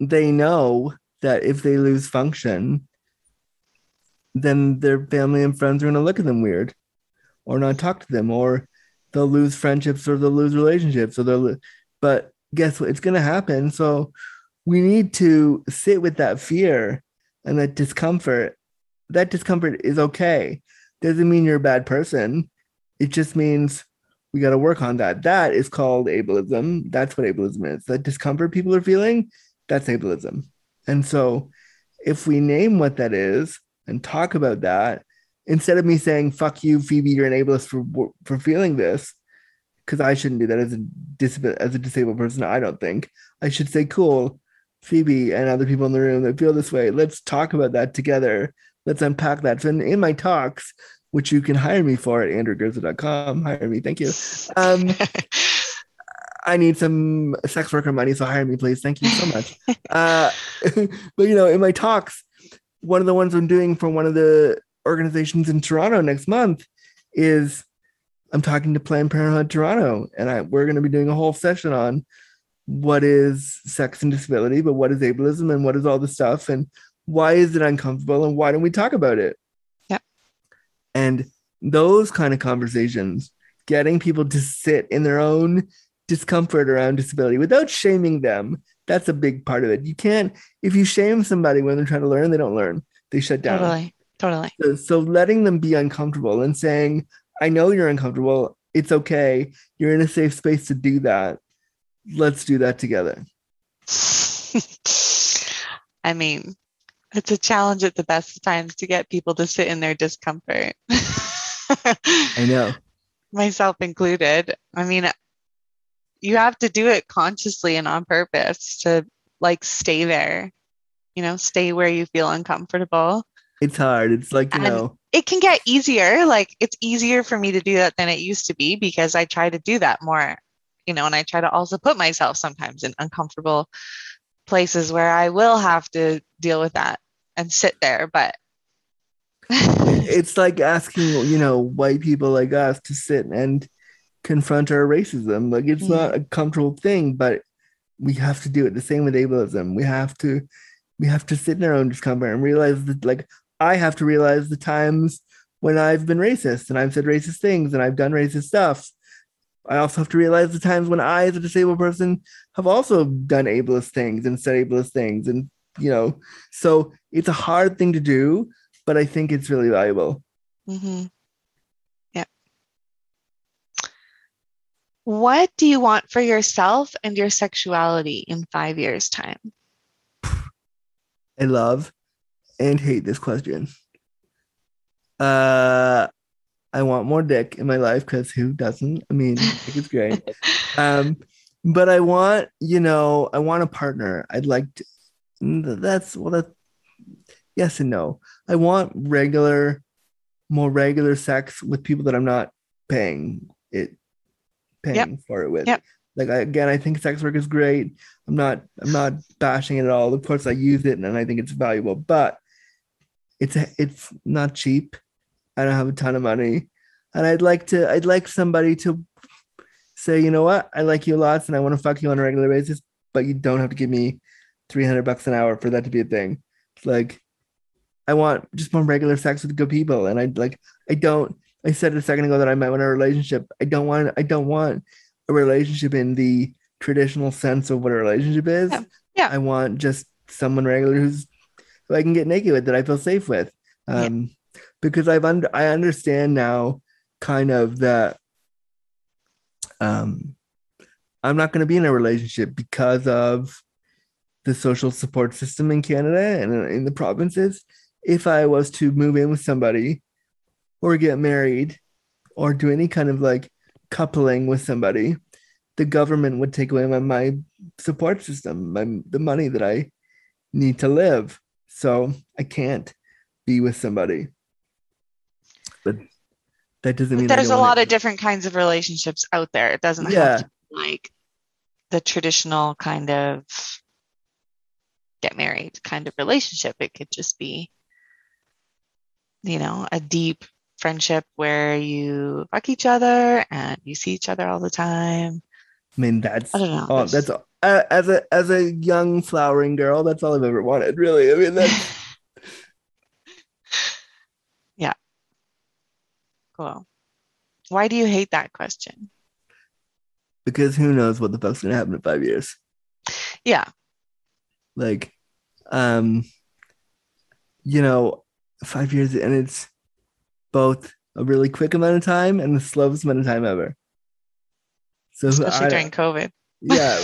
they know that if they lose function then their family and friends are going to look at them weird or not talk to them or they'll lose friendships or they'll lose relationships or they'll but guess what? It's going to happen. So we need to sit with that fear and that discomfort. That discomfort is okay. Doesn't mean you're a bad person. It just means we got to work on that. That is called ableism. That's what ableism is. That discomfort people are feeling that's ableism. And so if we name what that is and talk about that instead of me saying fuck you phoebe you're an ableist for for feeling this because i shouldn't do that as a disabled as a disabled person i don't think i should say cool phoebe and other people in the room that feel this way let's talk about that together let's unpack that so in, in my talks which you can hire me for at andrewgurza.com hire me thank you um I need some sex worker money, so hire me, please. Thank you so much. uh, but you know, in my talks, one of the ones I'm doing for one of the organizations in Toronto next month is I'm talking to Planned Parenthood Toronto, and I, we're going to be doing a whole session on what is sex and disability, but what is ableism and what is all the stuff, and why is it uncomfortable, and why don't we talk about it? Yeah. And those kind of conversations, getting people to sit in their own discomfort around disability without shaming them that's a big part of it. You can't if you shame somebody when they're trying to learn, they don't learn. They shut down. Totally. Totally. So, so letting them be uncomfortable and saying, I know you're uncomfortable. It's okay. You're in a safe space to do that. Let's do that together. I mean, it's a challenge at the best of times to get people to sit in their discomfort. I know. Myself included. I mean, you have to do it consciously and on purpose to like stay there you know stay where you feel uncomfortable. It's hard. It's like you and know it can get easier. Like it's easier for me to do that than it used to be because i try to do that more you know and i try to also put myself sometimes in uncomfortable places where i will have to deal with that and sit there but it's like asking you know white people like us to sit and confront our racism. Like it's Mhm. not a comfortable thing, but we have to do it. The same with ableism. We have to we have to sit in our own discomfort and realize that like I have to realize the times when I've been racist and I've said racist things and I've done racist stuff. I also have to realize the times when I, as a disabled person, have also done ableist things and said ableist things. And, you know, so it's a hard thing to do, but I think it's really valuable. hmm What do you want for yourself and your sexuality in five years' time? I love and hate this question. Uh, I want more dick in my life because who doesn't? I mean, it's great. Um, but I want, you know, I want a partner. I'd like to, that's well, that yes and no. I want regular, more regular sex with people that I'm not paying it, paying Yep. for it with. Yep. Like I, again, I think sex work is great. I'm not, I'm not bashing it at all. Of course, I use it and I think it's valuable, but it's it's not cheap. I don't have a ton of money, and I'd like to. I'd like somebody to say, you know what, I like you lots, and I want to fuck you on a regular basis, but you don't have to give me three hundred bucks an hour for that to be a thing. It's like, I want just more regular sex with good people, and I like. I don't. I said a second ago that I might want a relationship. I don't want. I don't want a relationship in the traditional sense of what a relationship is. Yeah. Yeah. I want just someone regular who's who I can get naked with that I feel safe with. Yeah. Um, because I've under I understand now kind of that um I'm not going to be in a relationship because of the social support system in Canada and in the provinces. If I was to move in with somebody or get married or do any kind of like coupling with somebody, the government would take away my, my support system, my the money that I need to live. So I can't be with somebody. But that doesn't mean But there's a lot of different kinds of relationships out there. It doesn't Yeah. have to be like the traditional kind of get married kind of relationship. It could just be, you know, a deep friendship where you fuck each other and you see each other all the time. I mean, that's I don't know. all, that's all, uh, as a as a young flowering girl, that's all I've ever wanted. Really, I mean, that's yeah. Cool. Why do you hate that question? because who knows what the fuck's gonna happen in five years. Yeah. Like, um, you know, five years, and it's both a really quick amount of time and the slowest amount of time ever. So Especially I- during COVID. yeah,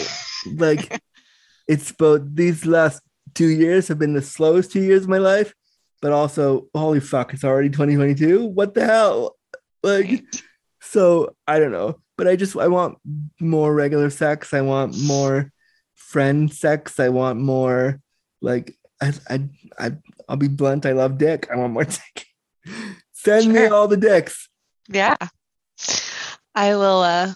like it's both these last two years have been the slowest two years of my life, but also holy fuck, it's already 2022. What the hell? Like, Right. so I don't know, but I just I want more regular sex. I want more friend sex. I want more like I I, I I'll be blunt. I love dick. I want more dick. Send me all the dicks. Yeah. I will uh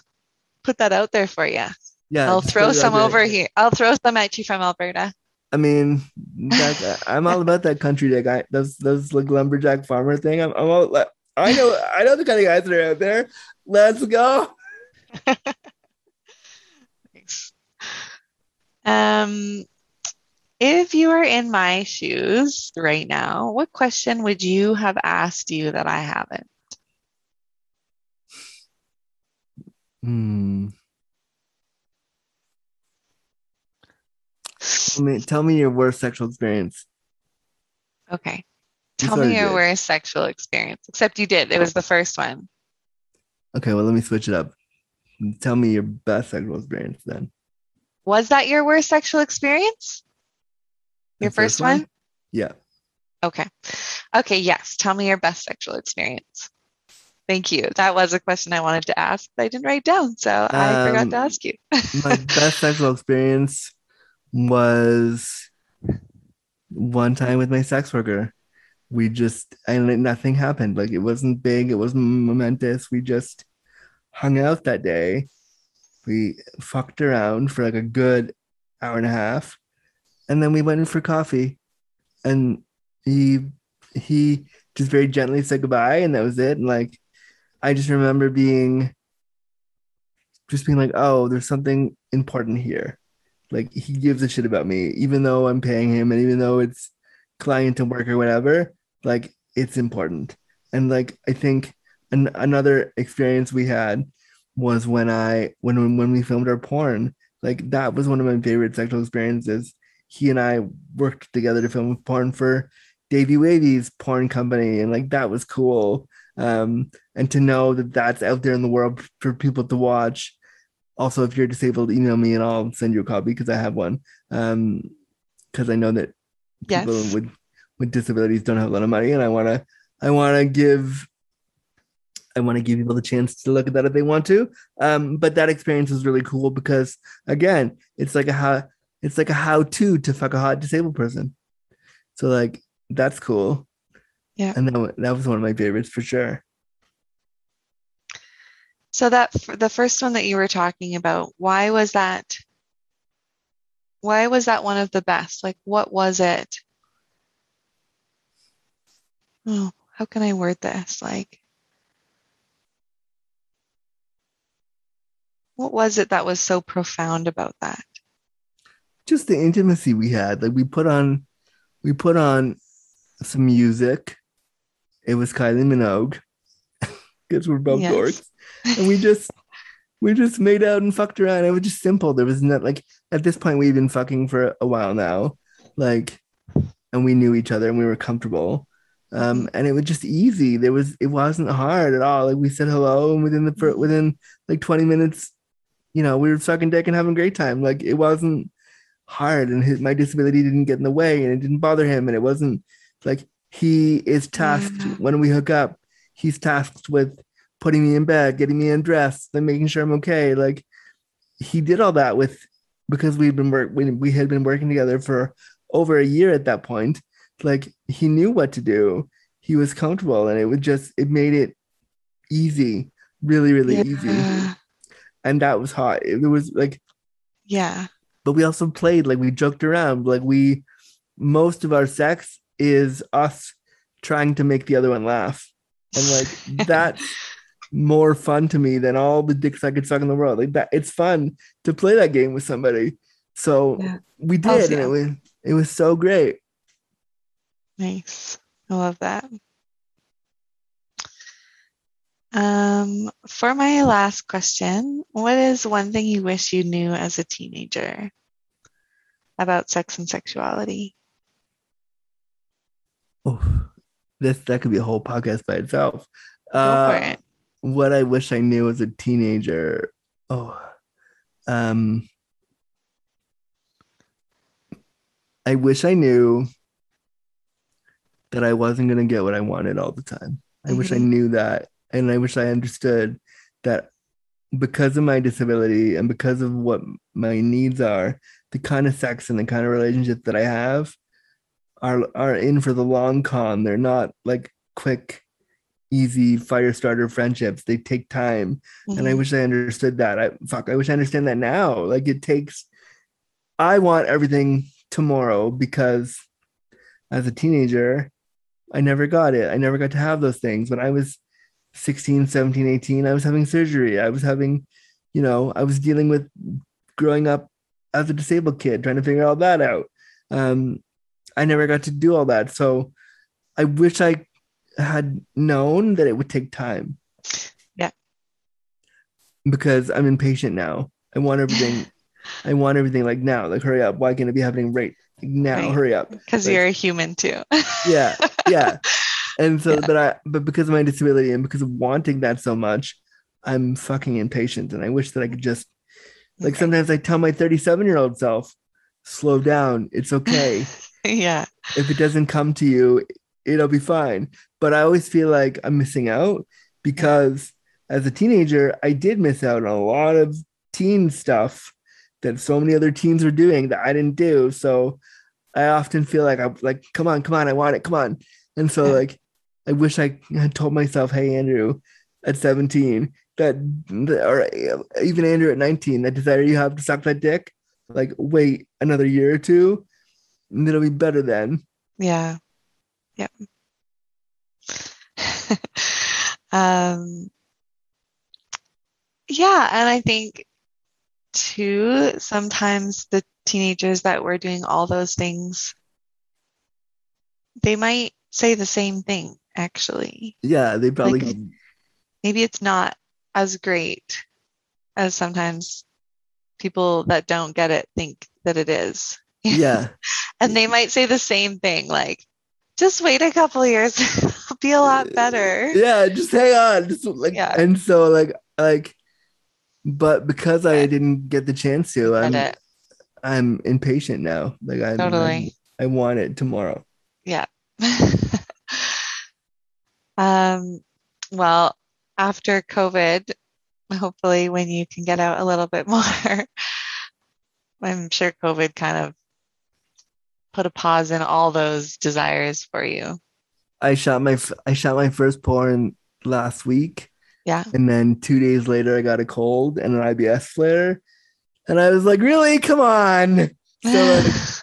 put that out there for you. Yeah, I'll throw some there. over here. I'll throw some at you from Alberta. I mean, that, I'm all about that country dick. I those those like lumberjack farmer thing. I'm, I'm all I know I know the kind of guys that are out there. Let's go. Thanks. Um, if you were in my shoes right now, what question would you have asked you that I haven't? Hmm. Tell me, tell me your worst sexual experience. Okay. Tell me your it. worst sexual experience. Except you did. It was the first one. Okay, well, let me switch it up. Tell me your best sexual experience then. Was that your worst sexual experience? Your first one? Yeah. Okay. Okay, yes. Tell me your best sexual experience. Thank you. That was a question I wanted to ask, but I didn't write down, so I forgot to Um, ask you. My best sexual experience was one time with my sex worker. We just and nothing happened. Like it wasn't big, it wasn't momentous. We just hung out that day. We fucked around for like a good hour and a half. And then we went in for coffee. And he he just very gently said goodbye and that was it. And like I just remember being just being like, oh, there's something important here. Like he gives a shit about me, even though I'm paying him, and even though it's client and work or whatever. Like it's important. And like I think an- another experience we had was when I when when we filmed our porn. Like that was one of my favorite sexual experiences. He and I worked together to film porn for Davy Wavy's porn company, and like that was cool. Um, and to know that that's out there in the world for people to watch. Also, if you're disabled, email me and I'll send you a copy because I have one. Um, because I know that people with with disabilities don't have a lot of money, and I want to I want to give I want to give people the chance to look at that if they want to. Um, but that experience was really cool because again, it's like a how it's like a how to to fuck a hot disabled person. So like that's cool. Yeah. and that that was one of my favorites for sure. So that the first one that you were talking about, why was that? Why was that one of the best? Like, what was it? Oh, how can I word this? Like, what was it that was so profound about that? Just the intimacy we had. Like we put on we put on some music. It was Kylie Minogue because we're both Yes. dorks. and we just we just made out and fucked around. It was just simple. There was not like at this point we've been fucking for a while now, like, and we knew each other and we were comfortable. Um, and it was just easy. There was it wasn't hard at all. Like we said hello, and within the within like twenty minutes, you know, we were sucking dick and having a great time. Like it wasn't hard, and his my disability didn't get in the way, and it didn't bother him, and it wasn't like he is tasked Yeah. when we hook up. He's tasked with putting me in bed, getting me undressed, then making sure I'm okay. Like he did all that with because we've been work we, we had been working together for over a year at that point. Like he knew what to do. He was comfortable and it would just it made it easy, really, really easy. And that was hot. It was like Yeah. But we also played like we joked around like we most of our sex is us trying to make the other one laugh and like that's more fun to me than all the dicks i could suck in the world like that it's fun to play that game with somebody so Yeah. we did and it was it was so great Nice. I love that. Um, for my last question, what is one thing you wish you knew as a teenager about sex and sexuality? oh this that could be a whole podcast by itself Go uh, for it. what I wish I knew as a teenager. Oh, um, I wish I knew that I wasn't going to get what I wanted all the time. I wish I Mhm. knew that. And I wish I understood that because of my disability and because of what my needs are, the kind of sex and the kind of relationships that I have are are in for the long con. They're not like quick, easy fire starter friendships. They take time. And I Mhm. wish I understood that. I fuck, I wish I understand that now. Like it takes I want everything tomorrow because as a teenager, I never got it. I never got to have those things. When I was 16, 17, 18, I was having surgery. I was having, you know, I was dealing with growing up as a disabled kid, trying to figure all that out. Um, I never got to do all that. So I wish I had known that it would take time. Yeah. Because I'm impatient now. I want everything. I want everything like now. Like hurry up. Why can't it be happening right now? Right. Hurry up. Because like- you're a human too. Yeah. Yeah. And so, Yeah. but I, but because of my disability and because of wanting that so much, I'm fucking impatient. And I wish that I could just, like, Okay. sometimes I tell my 37 year old self, slow down. It's okay. yeah. if it doesn't come to you, it'll be fine. But I always feel like I'm missing out because as a teenager, I did miss out on a lot of teen stuff that so many other teens were doing that I didn't do. So I often feel like I'm like, come on, come on, I want it, come on. And so Yeah. like I wish I had told myself, hey Andrew, at 17, that or even Andrew at 19, that desire you have to suck that dick, like wait another year or two, and it'll be better then. Yeah. Yep. um, yeah, and I think too, sometimes the teenagers that were doing all those things, they might say the same thing actually. Yeah, they probably Like, Maybe it's not as great as sometimes people that don't get it think that it is. yeah. And they might say the same thing, like, just wait a couple years, it'll be a lot better. yeah just hang on just like Yeah. and so like like but because i didn't get the chance to i'm it. i'm impatient now like i Totally. i want it tomorrow um, well, after COVID, hopefully when you can get out a little bit more, I'm sure COVID kind of put a pause in all those desires for you. i shot my i shot my first porn last week Yeah. and then two days later i got a cold and an ibs flare and i was like really come on so like,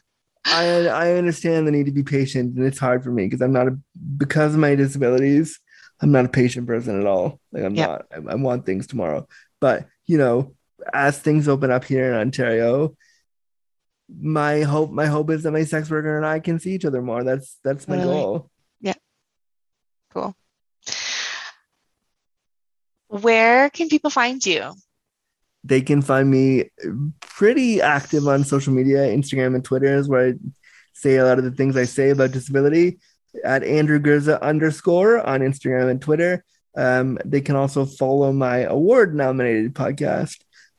I I understand the need to be patient, and it's hard for me because I'm not a because of my disabilities. I'm not a patient person at all. Like I'm Yep. not. I, I want things tomorrow. But you know, as things open up here in Ontario, my hope my hope is that my sex worker and I can see each other more. That's that's my Totally. goal. Yeah. Cool. Where can people find you? They can find me pretty active on social media, Instagram and Twitter is where I say a lot of the things I say about disability at Andrew Gurza underscore on Instagram and Twitter. Um, they can also follow my award nominated podcast,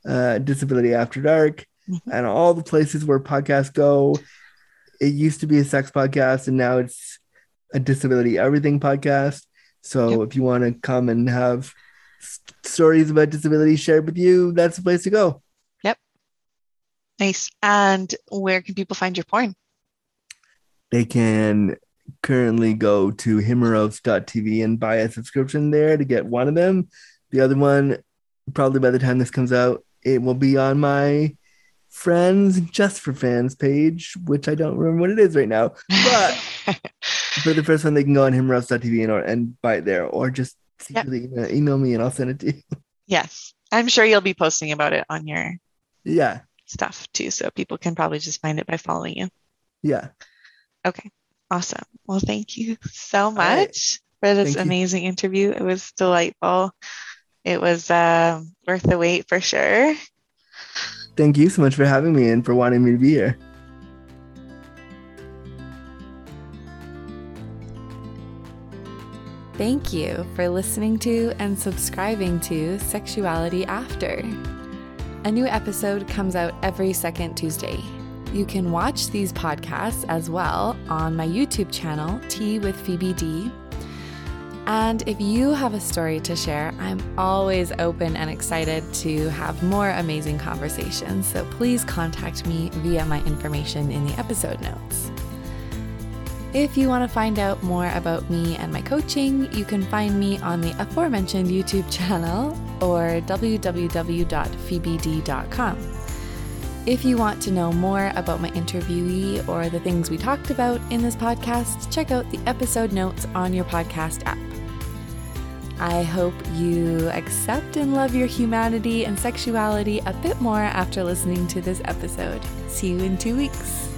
uh, Disability After Dark, Mhm. and all the places where podcasts go. It used to be a sex podcast, and now it's a disability everything podcast. So if you want to come and have stories about disability shared with you, that's the place to go. Yep. Nice. And where can people find your porn? they can currently go to himeros.tv and buy a subscription there to get one of them. The other one, probably by the time this comes out, it will be on my friends just for fans page, which I don't remember what it is right now. But for the first one, they can go on himeros.tv and, or, and buy it there, or just Email, email me and I'll send it to you. yes. I'm sure you'll be posting about it on your Yeah, stuff too. So people can probably just find it by following you. yeah. Okay. Awesome. Well, thank you so right. much for this Thank you. amazing interview. It was delightful. It was uh, worth the wait for sure. Thank you so much for having me and for wanting me to be here. Thank you for listening to and subscribing to Sexuality After. A new episode comes out every second Tuesday. You can watch these podcasts as well on my YouTube channel, Tea with Phoebe D. And if you have a story to share, I'm always open and excited to have more amazing conversations. So please contact me via my information in the episode notes. If you want to find out more about me and my coaching, you can find me on the aforementioned YouTube channel or www.phoebed.com. If you want to know more about my interviewee or the things we talked about in this podcast, check out the episode notes on your podcast app. I hope you accept and love your humanity and sexuality a bit more after listening to this episode. See you in two weeks.